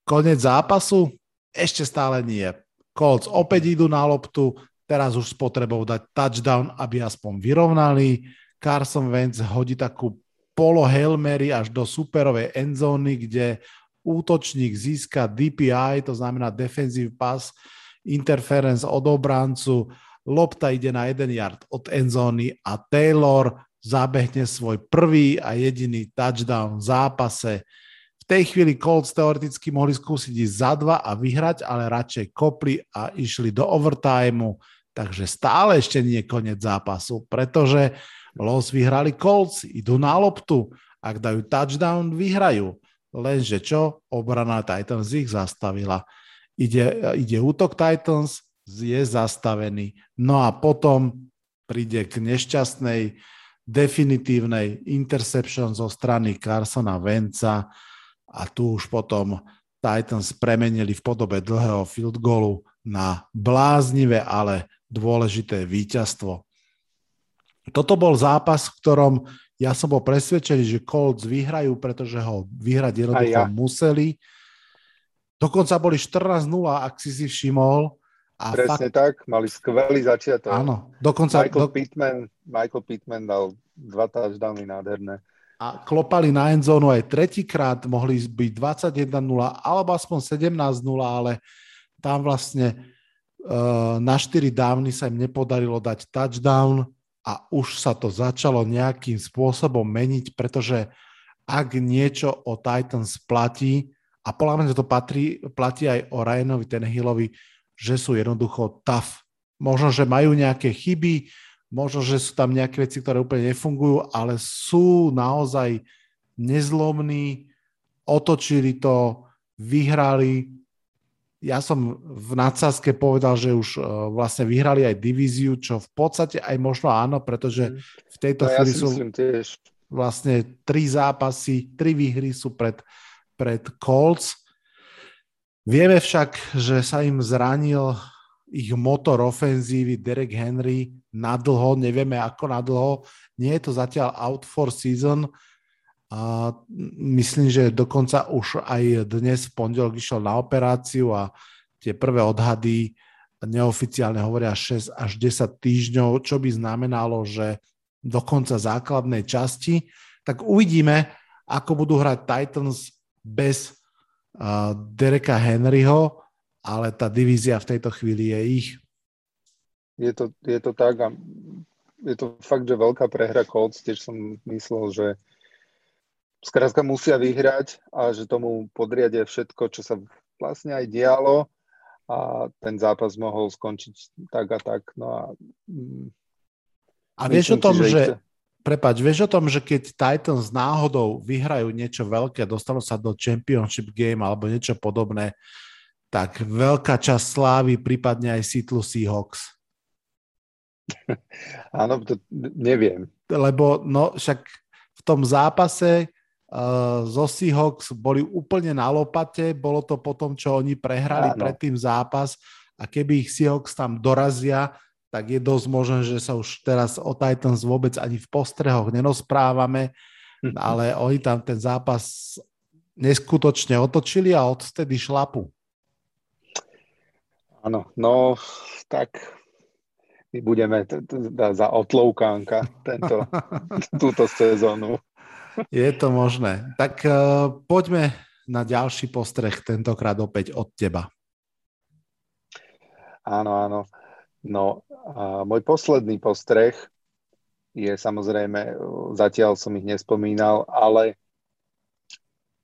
Konec zápasu? Ešte stále nie. Colts opäť idú na loptu, teraz už s potrebou dať touchdown, aby aspoň vyrovnali. Carson Wentz hodí takú polo Hail Mary až do superovej endzóny, kde útočník získa DPI, to znamená defensive pass, interference od obrancu, lopta ide na jeden yard od endzóny a Taylor zabehne svoj prvý a jediný touchdown v zápase. V tej chvíli Colts teoreticky mohli skúsiť ísť za dva a vyhrať, ale radšej kopli a išli do overtimeu, takže stále ešte nie je koniec zápasu, pretože los vyhrali Colts, idú na loptu, ak dajú touchdown, vyhrajú. Lenže čo? Obrana Titans ich zastavila. Ide, ide útok Titans, je zastavený. No a potom príde k nešťastnej definitívnej interception zo strany Carsona Venca a tu už potom Titans premenili v podobe dlhého field goalu na bláznivé, ale dôležité víťazstvo. Toto bol zápas, v ktorom ja som bol presvedčený, že Colts vyhrajú, pretože ho vyhrať jednoducho ja. museli. Dokonca boli 14-0, ak si si všimol. A Presne fakt... tak, mali skvelý začiatok. Áno, dokonca... Michael, do... Pittman, Michael Pittman dal dva touchdowny nádherné. A klopali na endzónu aj tretíkrát, mohli byť 21-0 alebo aspoň 17-0, ale tam vlastne uh, na 4 dávny sa im nepodarilo dať touchdown a už sa to začalo nejakým spôsobom meniť, pretože ak niečo o Titans platí, a podľa mňa to patrí, platí aj o Ryanovi Tenhillovi, že sú jednoducho tough. Možno, že majú nejaké chyby, možno, že sú tam nejaké veci, ktoré úplne nefungujú, ale sú naozaj nezlomní, otočili to, vyhrali. Ja som v nadsázke povedal, že už uh, vlastne vyhrali aj divíziu, čo v podstate aj možno áno, pretože mm. v tejto no, chvíli ja sú tiež. vlastne tri zápasy, tri výhry sú pred, pred Colts Vieme však, že sa im zranil ich motor ofenzívy Derek Henry na dlho, nevieme ako na dlho. Nie je to zatiaľ out for season. A myslím, že dokonca už aj dnes v pondelok išiel na operáciu a tie prvé odhady neoficiálne hovoria 6 až 10 týždňov, čo by znamenalo, že do konca základnej časti. Tak uvidíme, ako budú hrať Titans bez Dereka Henryho, ale tá divízia v tejto chvíli je ich. Je to, je to tak a je to fakt, že veľká prehra Colts, tiež som myslel, že skrátka musia vyhrať a že tomu podriadia všetko, čo sa vlastne aj dialo a ten zápas mohol skončiť tak a tak. No a, mm, a vieš o tom, si, že, že Prepač, vieš o tom, že keď Titans náhodou vyhrajú niečo veľké, dostanú sa do Championship Game alebo niečo podobné, tak veľká časť slávy prípadne aj Seattle Seahawks. [laughs] Áno, to neviem. Lebo no, však v tom zápase uh, zo Seahawks boli úplne na lopate, bolo to po tom, čo oni prehrali Áno. predtým zápas a keby ich Seahawks tam dorazia, tak je dosť možné, že sa už teraz o Titans vôbec ani v postrehoch nenosprávame, mhm. ale oni tam ten zápas neskutočne otočili a odtedy šlapu. Áno, no tak my budeme t- t- za otloukánka tento, [laughs] túto sezónu. Je to možné. Tak uh, poďme na ďalší postreh, tentokrát opäť od teba. Áno, áno. No a môj posledný postreh je samozrejme, zatiaľ som ich nespomínal, ale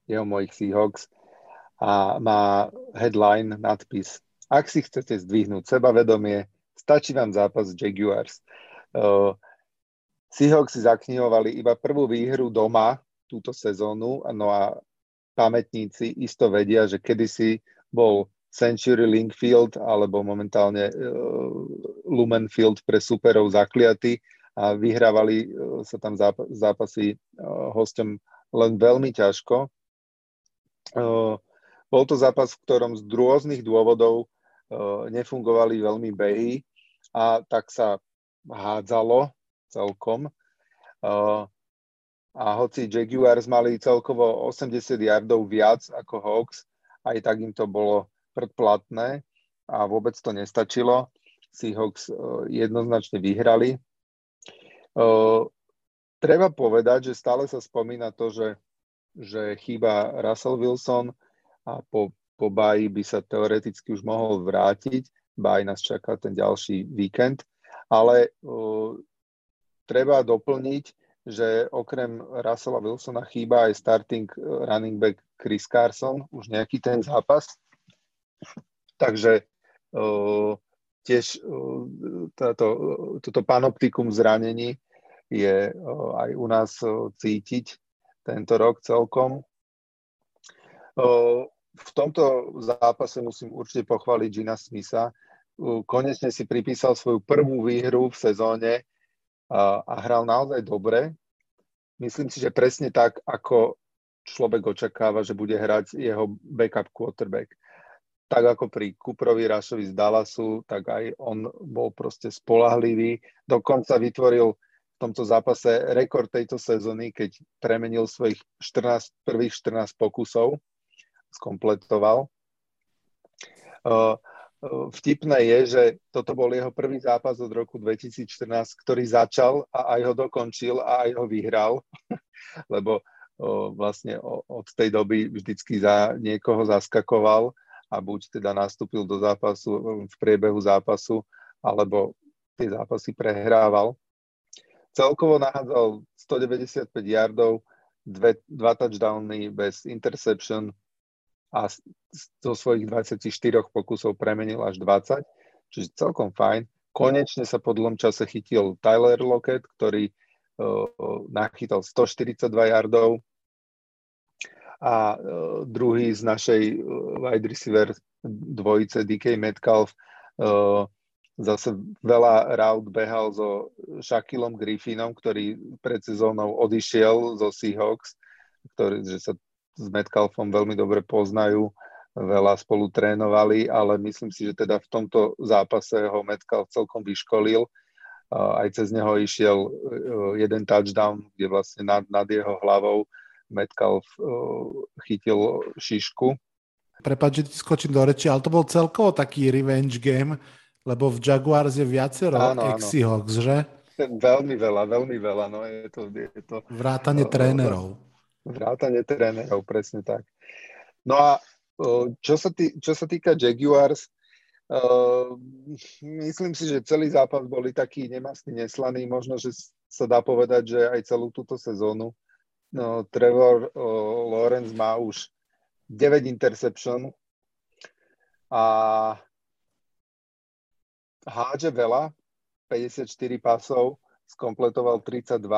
je o mojich Seahawks a má headline, nadpis Ak si chcete zdvihnúť sebavedomie, stačí vám zápas Jaguars. Uh, Seahawks si zaknihovali iba prvú výhru doma túto sezónu. No a pamätníci isto vedia, že kedysi bol Century Link Field alebo momentálne uh, Lumen Field pre superov zakliaty a vyhrávali uh, sa tam záp- zápasy uh, hostom len veľmi ťažko. Bol to zápas, v ktorom z rôznych dôvodov nefungovali veľmi behy a tak sa hádzalo celkom. A hoci Jaguars mali celkovo 80 yardov viac ako Hawks, aj tak im to bolo predplatné a vôbec to nestačilo. Seahawks uh, jednoznačne vyhrali. Uh, treba povedať, že stále sa spomína to, že, že chýba Russell Wilson a po, po baji by sa teoreticky už mohol vrátiť. Baj nás čaká ten ďalší víkend. Ale uh, treba doplniť, že okrem Russella Wilsona chýba aj starting running back Chris Carson, už nejaký ten zápas. Takže tiež táto, toto panoptikum zranení je aj u nás cítiť tento rok celkom. V tomto zápase musím určite pochváliť Gina Smitha. Konečne si pripísal svoju prvú výhru v sezóne a hral naozaj dobre. Myslím si, že presne tak, ako človek očakáva, že bude hrať jeho backup quarterback. Tak ako pri Cooperovi Rašovi z Dallasu, tak aj on bol proste spolahlivý. Dokonca vytvoril v tomto zápase rekord tejto sezóny, keď premenil svojich 14, prvých 14 pokusov, skompletoval. Vtipné je, že toto bol jeho prvý zápas od roku 2014, ktorý začal a aj ho dokončil a aj ho vyhral, [laughs] lebo vlastne od tej doby vždycky za niekoho zaskakoval a buď teda nastúpil do zápasu v priebehu zápasu, alebo tie zápasy prehrával. Celkovo nahádzal 195 yardov, dve, dva touchdowny bez interception a zo svojich 24 pokusov premenil až 20, čiže celkom fajn. Konečne sa po dlhom čase chytil Tyler Lockett, ktorý uh, nachytal 142 yardov a uh, druhý z našej uh, wide receiver dvojice DK Metcalf uh, zase veľa raut behal so Shakilom Griffinom, ktorý pred sezónou odišiel zo Seahawks, ktorý, že sa s Metcalfom veľmi dobre poznajú, veľa spolu trénovali, ale myslím si, že teda v tomto zápase ho Metcalf celkom vyškolil. Aj cez neho išiel e, jeden touchdown, kde vlastne nad, nad jeho hlavou Metcalf e, chytil šišku. Prepač, že ti skočím do reči, ale to bol celkovo taký revenge game, lebo v Jaguars je viacero ex-Seahawks, že? Veľmi veľa, veľmi veľa. No je to, je to, Vrátanie uh, trénerov. Vrátanie trénerov, presne tak. No a uh, čo sa, tý, čo sa týka Jaguars, uh, myslím si, že celý zápas boli taký nemastný, neslaný. Možno, že sa dá povedať, že aj celú túto sezónu. No, Trevor uh, Lawrence má už 9 interception a hádže veľa, 54 pasov, skompletoval 32,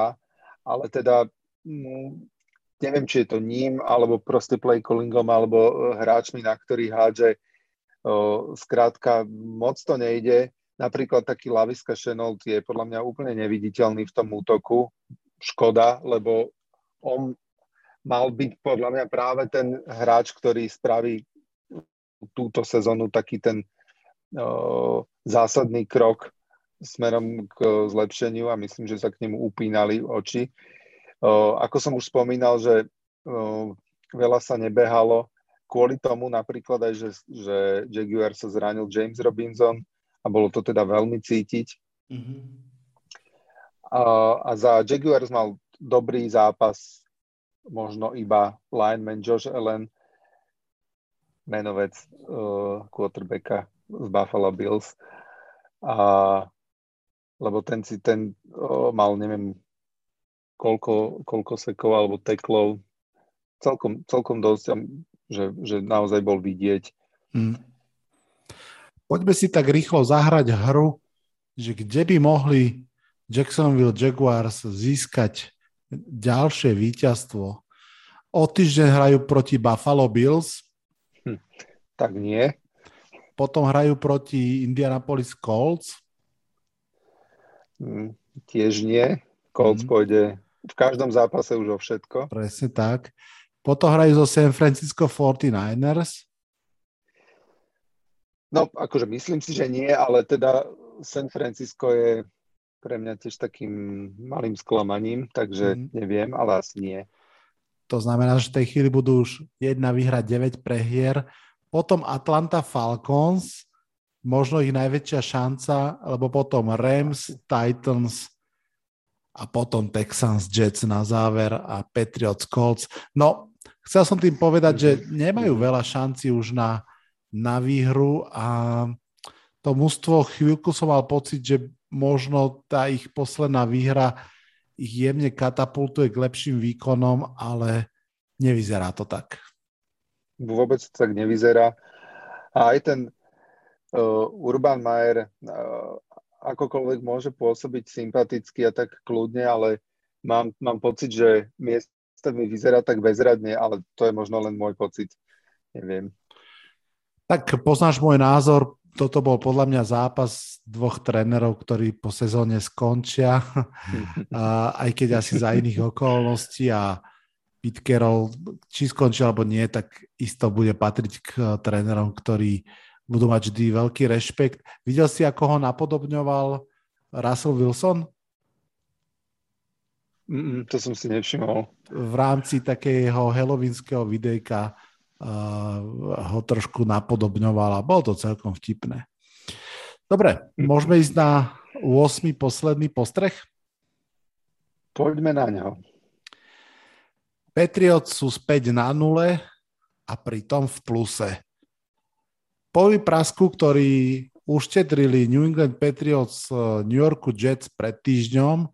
ale teda mm, neviem, či je to ním, alebo proste play callingom, alebo e, hráčmi, na ktorých hádže. Skrátka, moc to nejde. Napríklad taký Laviska Chenault je podľa mňa úplne neviditeľný v tom útoku. Škoda, lebo on mal byť podľa mňa práve ten hráč, ktorý spraví túto sezónu taký ten zásadný krok smerom k zlepšeniu a myslím, že sa k nemu upínali oči. Ako som už spomínal, že veľa sa nebehalo, kvôli tomu napríklad aj, že, že Jaguar sa zranil James Robinson a bolo to teda veľmi cítiť. Mm-hmm. A, a za Jaguars mal dobrý zápas možno iba lineman Josh Allen, menovec uh, quarterbacka z Buffalo Bills. A, lebo ten si ten o, mal, neviem, koľko, koľko sekov alebo teklov. Celkom, celkom dosť, že, že naozaj bol vidieť. Hmm. Poďme si tak rýchlo zahrať hru, že kde by mohli Jacksonville Jaguars získať ďalšie víťazstvo. O týždeň hrajú proti Buffalo Bills. Hm, tak nie. Potom hrajú proti Indianapolis Colts. Hm, tiež nie. Colts hm. pôjde v každom zápase už o všetko. Presne tak. Potom hrajú zo San Francisco 49ers. No, akože myslím si, že nie, ale teda San Francisco je pre mňa tiež takým malým sklamaním, takže mm. neviem, ale asi nie. To znamená, že v tej chvíli budú už jedna výhra 9 prehier, potom Atlanta Falcons, možno ich najväčšia šanca, lebo potom Rams, Titans a potom Texans, Jets na záver a Patriots, Colts. No, chcel som tým povedať, že nemajú veľa šanci už na na výhru a to mužstvo chvíľku som mal pocit, že možno tá ich posledná výhra ich jemne katapultuje k lepším výkonom, ale nevyzerá to tak. Vôbec to tak nevyzerá. A aj ten uh, Urban Mayer uh, akokoľvek môže pôsobiť sympaticky a tak kľudne, ale mám, mám pocit, že mi vyzerá tak bezradne, ale to je možno len môj pocit. Neviem. Tak poznáš môj názor, toto bol podľa mňa zápas dvoch trénerov, ktorí po sezóne skončia, [laughs] a aj keď asi za iných okolností a Pitkerov, či skončí alebo nie, tak isto bude patriť k trénerom, ktorí budú mať vždy veľký rešpekt. Videl si, ako ho napodobňoval Russell Wilson? Mm, to som si nevšimol. V rámci takého helovinského videjka ho trošku napodobňoval a bolo to celkom vtipné. Dobre, môžeme ísť na 8. posledný postreh? Poďme na ňo. Patriots sú späť na nule a pritom v pluse. Po prasku, ktorý uštedrili New England Patriots New Yorku Jets pred týždňom,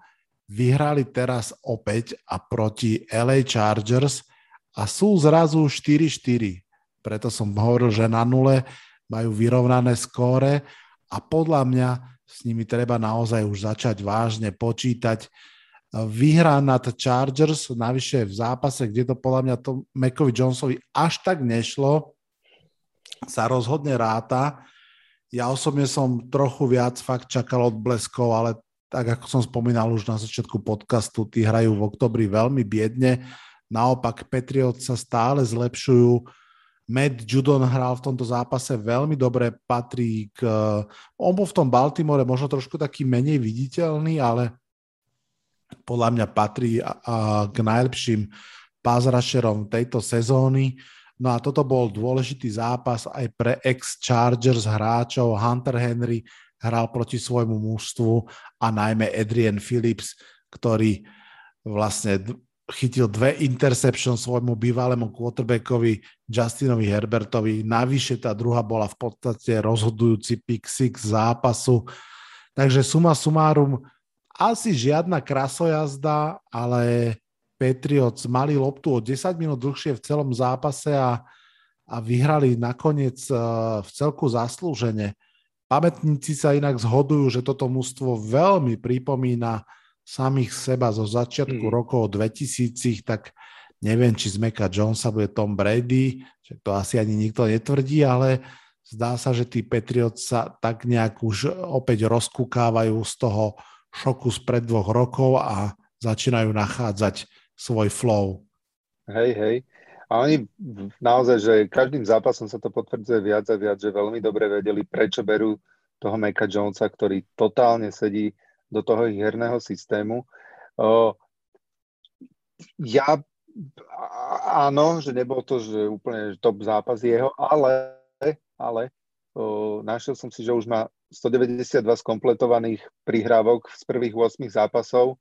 vyhrali teraz opäť a proti LA Chargers – a sú zrazu 4-4. Preto som hovoril, že na nule majú vyrovnané skóre a podľa mňa s nimi treba naozaj už začať vážne počítať. Výhra nad Chargers, navyše v zápase, kde to podľa mňa to Mekovi Jonesovi až tak nešlo, sa rozhodne ráta. Ja osobne som trochu viac fakt čakal od bleskov, ale tak ako som spomínal už na začiatku podcastu, tí hrajú v oktobri veľmi biedne Naopak Patriots sa stále zlepšujú. Matt Judon hral v tomto zápase veľmi dobre, patrí k... On bol v tom Baltimore možno trošku taký menej viditeľný, ale podľa mňa patrí k najlepším pázrašerom tejto sezóny. No a toto bol dôležitý zápas aj pre ex-Chargers hráčov. Hunter Henry hral proti svojmu mužstvu a najmä Adrian Phillips, ktorý vlastne chytil dve interception svojmu bývalému quarterbackovi Justinovi Herbertovi. Navyše tá druhá bola v podstate rozhodujúci pick six zápasu. Takže suma sumárum, asi žiadna krasojazda, ale Patriots mali loptu o 10 minút dlhšie v celom zápase a, a vyhrali nakoniec uh, v celku zaslúžene. Pamätníci sa inak zhodujú, že toto mužstvo veľmi pripomína samých seba zo začiatku mm. rokov 2000, tak neviem, či z Meka Jonesa bude Tom Brady, že to asi ani nikto netvrdí, ale zdá sa, že tí Patriots sa tak nejak už opäť rozkúkávajú z toho šoku spred dvoch rokov a začínajú nachádzať svoj flow. Hej, hej. A oni naozaj, že každým zápasom sa to potvrdzuje viac a viac, že veľmi dobre vedeli, prečo berú toho Meka Jonesa, ktorý totálne sedí do toho ich herného systému. Ja áno, že nebol to že úplne top zápas jeho, ale, ale o, našiel som si, že už má 192 skompletovaných prihrávok z prvých 8 zápasov,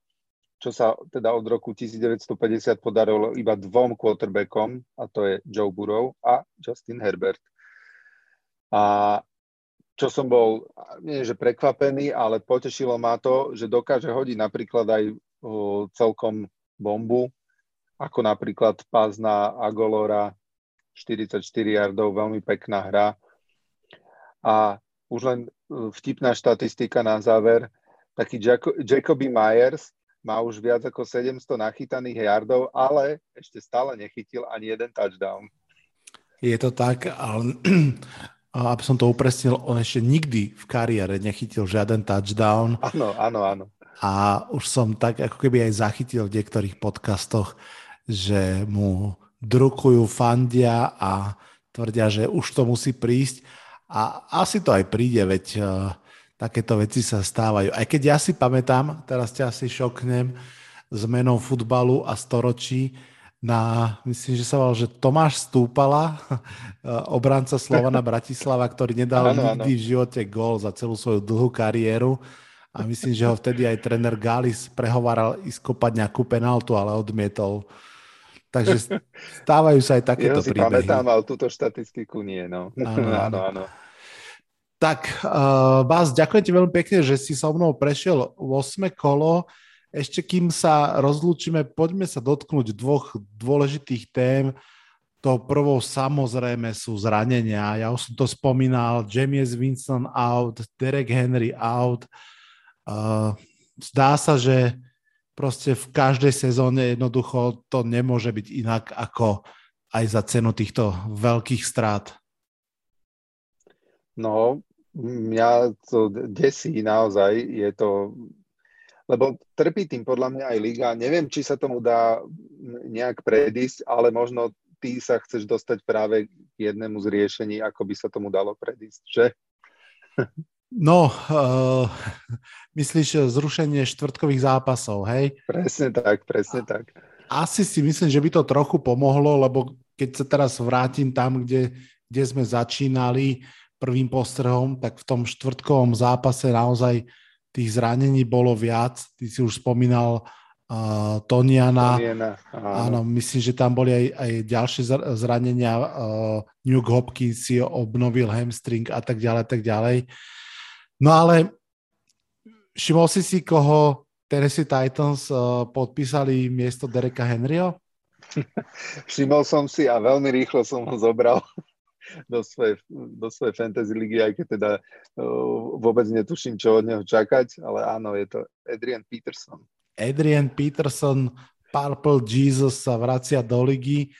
čo sa teda od roku 1950 podarilo iba dvom quarterbackom, a to je Joe Burrow a Justin Herbert. A čo som bol, nie že prekvapený, ale potešilo ma to, že dokáže hodiť napríklad aj celkom bombu, ako napríklad pás na Agolora, 44 yardov, veľmi pekná hra. A už len vtipná štatistika na záver, taký Jaco- Jacoby Myers má už viac ako 700 nachytaných yardov, ale ešte stále nechytil ani jeden touchdown. Je to tak, ale aby som to upresnil, on ešte nikdy v kariére nechytil žiaden touchdown. Áno, áno, áno. A už som tak ako keby aj zachytil v niektorých podcastoch, že mu drukujú fandia a tvrdia, že už to musí prísť. A asi to aj príde, veď uh, takéto veci sa stávajú. Aj keď ja si pamätám, teraz ťa asi šoknem, zmenou futbalu a storočí na, myslím, že sa volal, že Tomáš Stúpala, [laughs] obranca Slovana Bratislava, ktorý nedal ano, nikdy ano. v živote gól za celú svoju dlhú kariéru. A myslím, že ho vtedy aj tréner Galis prehováral ísť kopať nejakú penaltu, ale odmietol. Takže stávajú sa aj [laughs] takéto ja si príbehy. pamätám, ale túto štatistiku nie. No. Áno, [laughs] áno. áno. Tak, uh, Bás, ďakujem ti veľmi pekne, že si so mnou prešiel 8. kolo. Ešte kým sa rozlúčime, poďme sa dotknúť dvoch dôležitých tém. To prvou samozrejme sú zranenia. Ja už som to spomínal, James Winston out, Derek Henry out. Uh, zdá sa, že proste v každej sezóne jednoducho to nemôže byť inak ako aj za cenu týchto veľkých strát. No, mňa to desí naozaj, je to, lebo trpí tým podľa mňa aj liga. Neviem, či sa tomu dá nejak predísť, ale možno ty sa chceš dostať práve k jednému z riešení, ako by sa tomu dalo predísť, že? No, uh, myslíš zrušenie štvrtkových zápasov, hej? Presne tak, presne tak. Asi si myslím, že by to trochu pomohlo, lebo keď sa teraz vrátim tam, kde, kde sme začínali, prvým postrehom, tak v tom štvrtkovom zápase naozaj tých zranení bolo viac. Ty si už spomínal uh, Toniana. Toniana áno. áno, myslím, že tam boli aj, aj ďalšie zranenia. Uh, Nuke Hopkins si obnovil hamstring a tak ďalej, tak ďalej. No ale všimol si si, koho Tennessee Titans uh, podpísali miesto Dereka Henryho? [laughs] Všimol som si a veľmi rýchlo som ho zobral do svojej, do svojej fantasy ligy, aj keď teda vôbec netuším, čo od neho čakať, ale áno, je to Adrian Peterson. Adrian Peterson, Purple Jesus sa vracia do ligy.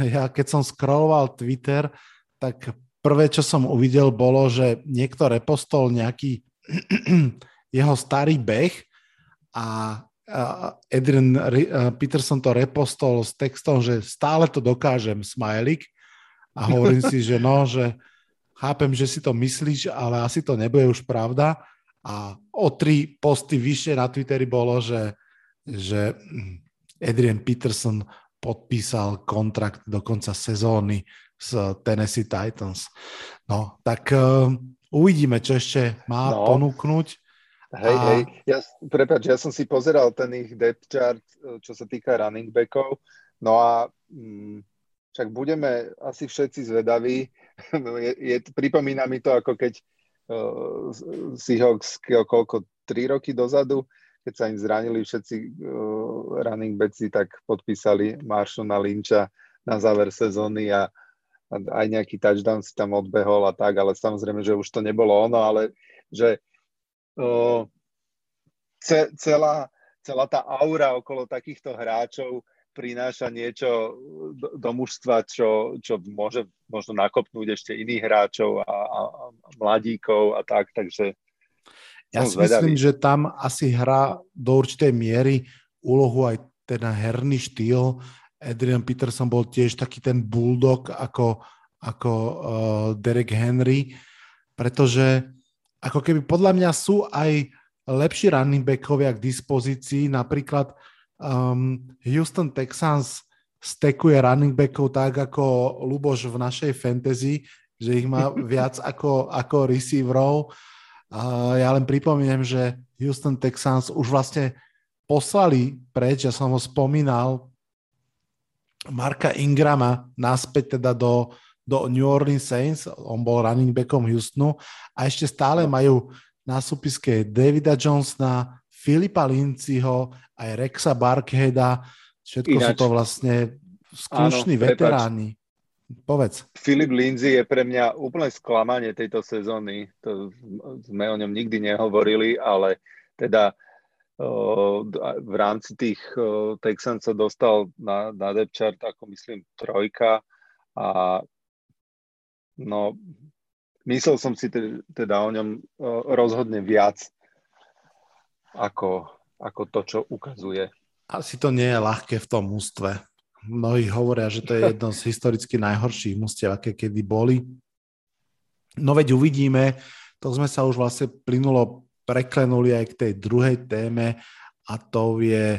Ja keď som scrolloval Twitter, tak prvé, čo som uvidel, bolo, že niekto repostol nejaký [clears throat] jeho starý beh a Adrian Peterson to repostol s textom, že stále to dokážem, smajlik a hovorím si, že no, že chápem, že si to myslíš, ale asi to nebude už pravda. A o tri posty vyššie na Twitteri bolo, že, že Adrian Peterson podpísal kontrakt do konca sezóny s Tennessee Titans. No, tak uh, uvidíme, čo ešte má no. ponúknuť. Hej, a... hej, ja, prepáč, ja som si pozeral ten ich depth chart, čo sa týka running backov, no a mm, však budeme asi všetci zvedaví. je, je, pripomína mi to, ako keď uh, Seahawks koľko, tri roky dozadu, keď sa im zranili všetci uh, running backi, tak podpísali Marshona Lynča na záver sezóny a, a aj nejaký touchdown si tam odbehol a tak, ale samozrejme, že už to nebolo ono, ale že uh, ce, celá, celá tá aura okolo takýchto hráčov prináša niečo do, do mužstva, čo, čo môže možno nakopnúť ešte iných hráčov a, a, a mladíkov a tak, takže ja si myslím, že tam asi hrá do určitej miery úlohu aj ten herný štýl. Adrian Peterson bol tiež taký ten bulldog ako, ako uh, Derek Henry, pretože ako keby podľa mňa sú aj lepší running backovia k dispozícii, napríklad um, Houston Texans stekuje running backov tak ako Luboš v našej fantasy, že ich má [laughs] viac ako, ako receiverov. Uh, ja len pripomínam, že Houston Texans už vlastne poslali preč, ja som ho spomínal, Marka Ingrama naspäť teda do, do New Orleans Saints, on bol running backom Houstonu. A ešte stále majú na súpiske Davida Johnsona, Filipa Linciho, aj Rexa Barkheda, všetko Ináč. sú to vlastne skúšni Áno, veteráni. Povedz. Filip Lindsay je pre mňa úplne sklamanie tejto sezóny. To sme o ňom nikdy nehovorili, ale teda v rámci tých Texans sa dostal na, na depth chart ako myslím trojka a no myslel som si teda o ňom rozhodne viac ako, ako to, čo ukazuje. Asi to nie je ľahké v tom ústve. Mnohí hovoria, že to je jedno z historicky najhorších mústiev, aké kedy boli. No veď uvidíme, to sme sa už vlastne plynulo preklenuli aj k tej druhej téme a to je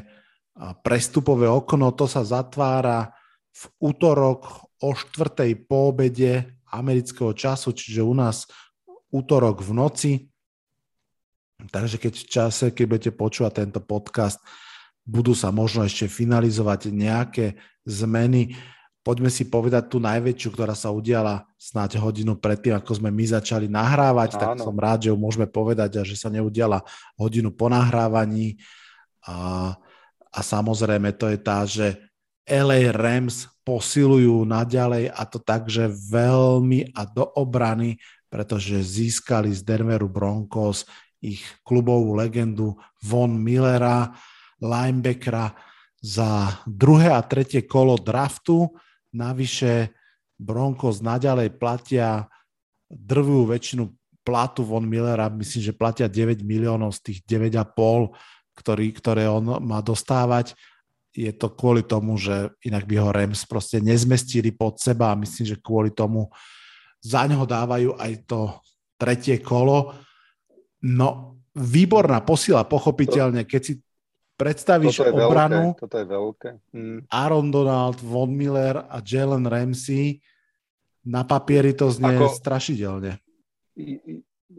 prestupové okno. To sa zatvára v útorok o štvrtej po obede amerického času, čiže u nás útorok v noci. Takže keď v čase, keď budete počúvať tento podcast, budú sa možno ešte finalizovať nejaké zmeny. Poďme si povedať tú najväčšiu, ktorá sa udiala snáď hodinu predtým, ako sme my začali nahrávať, Áno. tak som rád, že ju môžeme povedať a že sa neudiala hodinu po nahrávaní. A, a samozrejme to je tá, že LA Rams posilujú naďalej a to tak, že veľmi a do obrany, pretože získali z Denveru Broncos ich klubovú legendu Von Millera, linebackera za druhé a tretie kolo draftu. Navyše Broncos naďalej platia drvú väčšinu platu von Millera, myslím, že platia 9 miliónov z tých 9,5, ktorý, ktoré on má dostávať. Je to kvôli tomu, že inak by ho Rams proste nezmestili pod seba a myslím, že kvôli tomu za ňoho dávajú aj to tretie kolo. No, výborná posila, pochopiteľne, keď si predstavíš toto je obranu, veľké, toto je veľké. Mm. Aaron Donald, Von Miller a Jalen Ramsey, na papieri to znie Ako, strašidelne.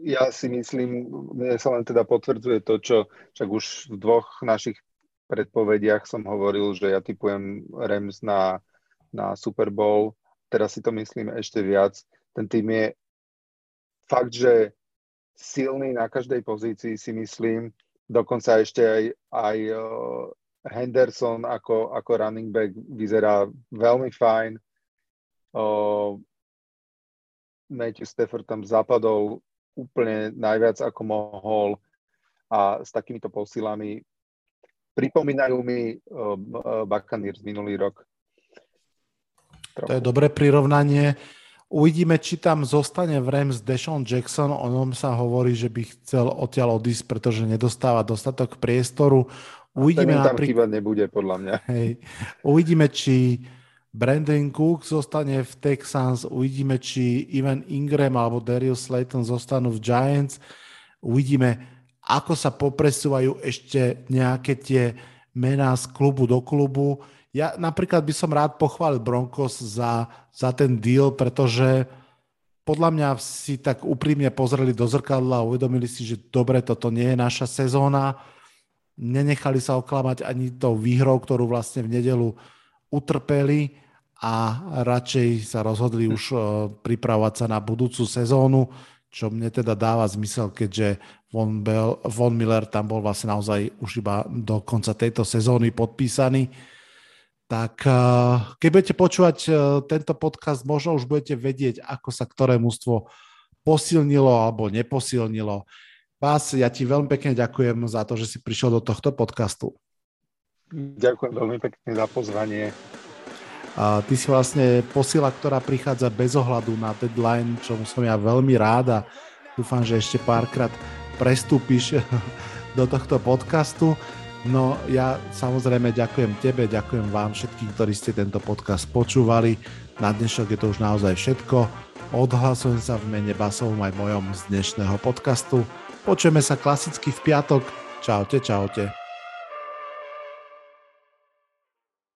Ja si myslím, mne sa len teda potvrdzuje to, čo však už v dvoch našich predpovediach som hovoril, že ja typujem Rams na, na Super Bowl. Teraz si to myslím ešte viac. Ten tým je fakt, že silný na každej pozícii si myslím Dokonca ešte aj, aj uh, Henderson ako, ako running back vyzerá veľmi fajn. Uh, Matthew Stafford tam zapadol úplne najviac ako mohol a s takýmito posilami pripomínajú mi uh, Buccaneers minulý rok. Trochu. To je dobré prirovnanie. Uvidíme, či tam zostane v Rams Deshaun Jackson. O ňom sa hovorí, že by chcel odtiaľ odísť, pretože nedostáva dostatok priestoru. Uvidíme A tam napríklad nebude, podľa mňa. Hej. Uvidíme, či Brandon Cook zostane v Texans, uvidíme, či Ivan Ingram alebo Darius Slayton zostanú v Giants. Uvidíme, ako sa popresúvajú ešte nejaké tie mená z klubu do klubu ja napríklad by som rád pochválil Broncos za, za ten deal, pretože podľa mňa si tak úprimne pozreli do zrkadla a uvedomili si, že dobre, toto nie je naša sezóna. Nenechali sa oklamať ani tou výhrou, ktorú vlastne v nedelu utrpeli a radšej sa rozhodli už uh, pripravovať sa na budúcu sezónu, čo mne teda dáva zmysel, keďže Von, Bell, Von Miller tam bol vlastne naozaj už iba do konca tejto sezóny podpísaný tak eh, keď budete počúvať eh, tento podcast, možno už budete vedieť, ako sa ktoré mústvo posilnilo alebo neposilnilo. Vás, ja ti veľmi pekne ďakujem za to, že si prišiel do tohto podcastu. Ďakujem veľmi pekne za pozvanie. A ty si vlastne posila, ktorá prichádza bez ohľadu na deadline, čo som ja veľmi rád a dúfam, že ešte párkrát prestúpiš [laughs] do tohto podcastu. No ja samozrejme ďakujem tebe, ďakujem vám všetkým, ktorí ste tento podcast počúvali. Na dnešok je to už naozaj všetko. Odhlasujem sa v mene Basovom aj mojom z dnešného podcastu. Počujeme sa klasicky v piatok. Čaute, čaute.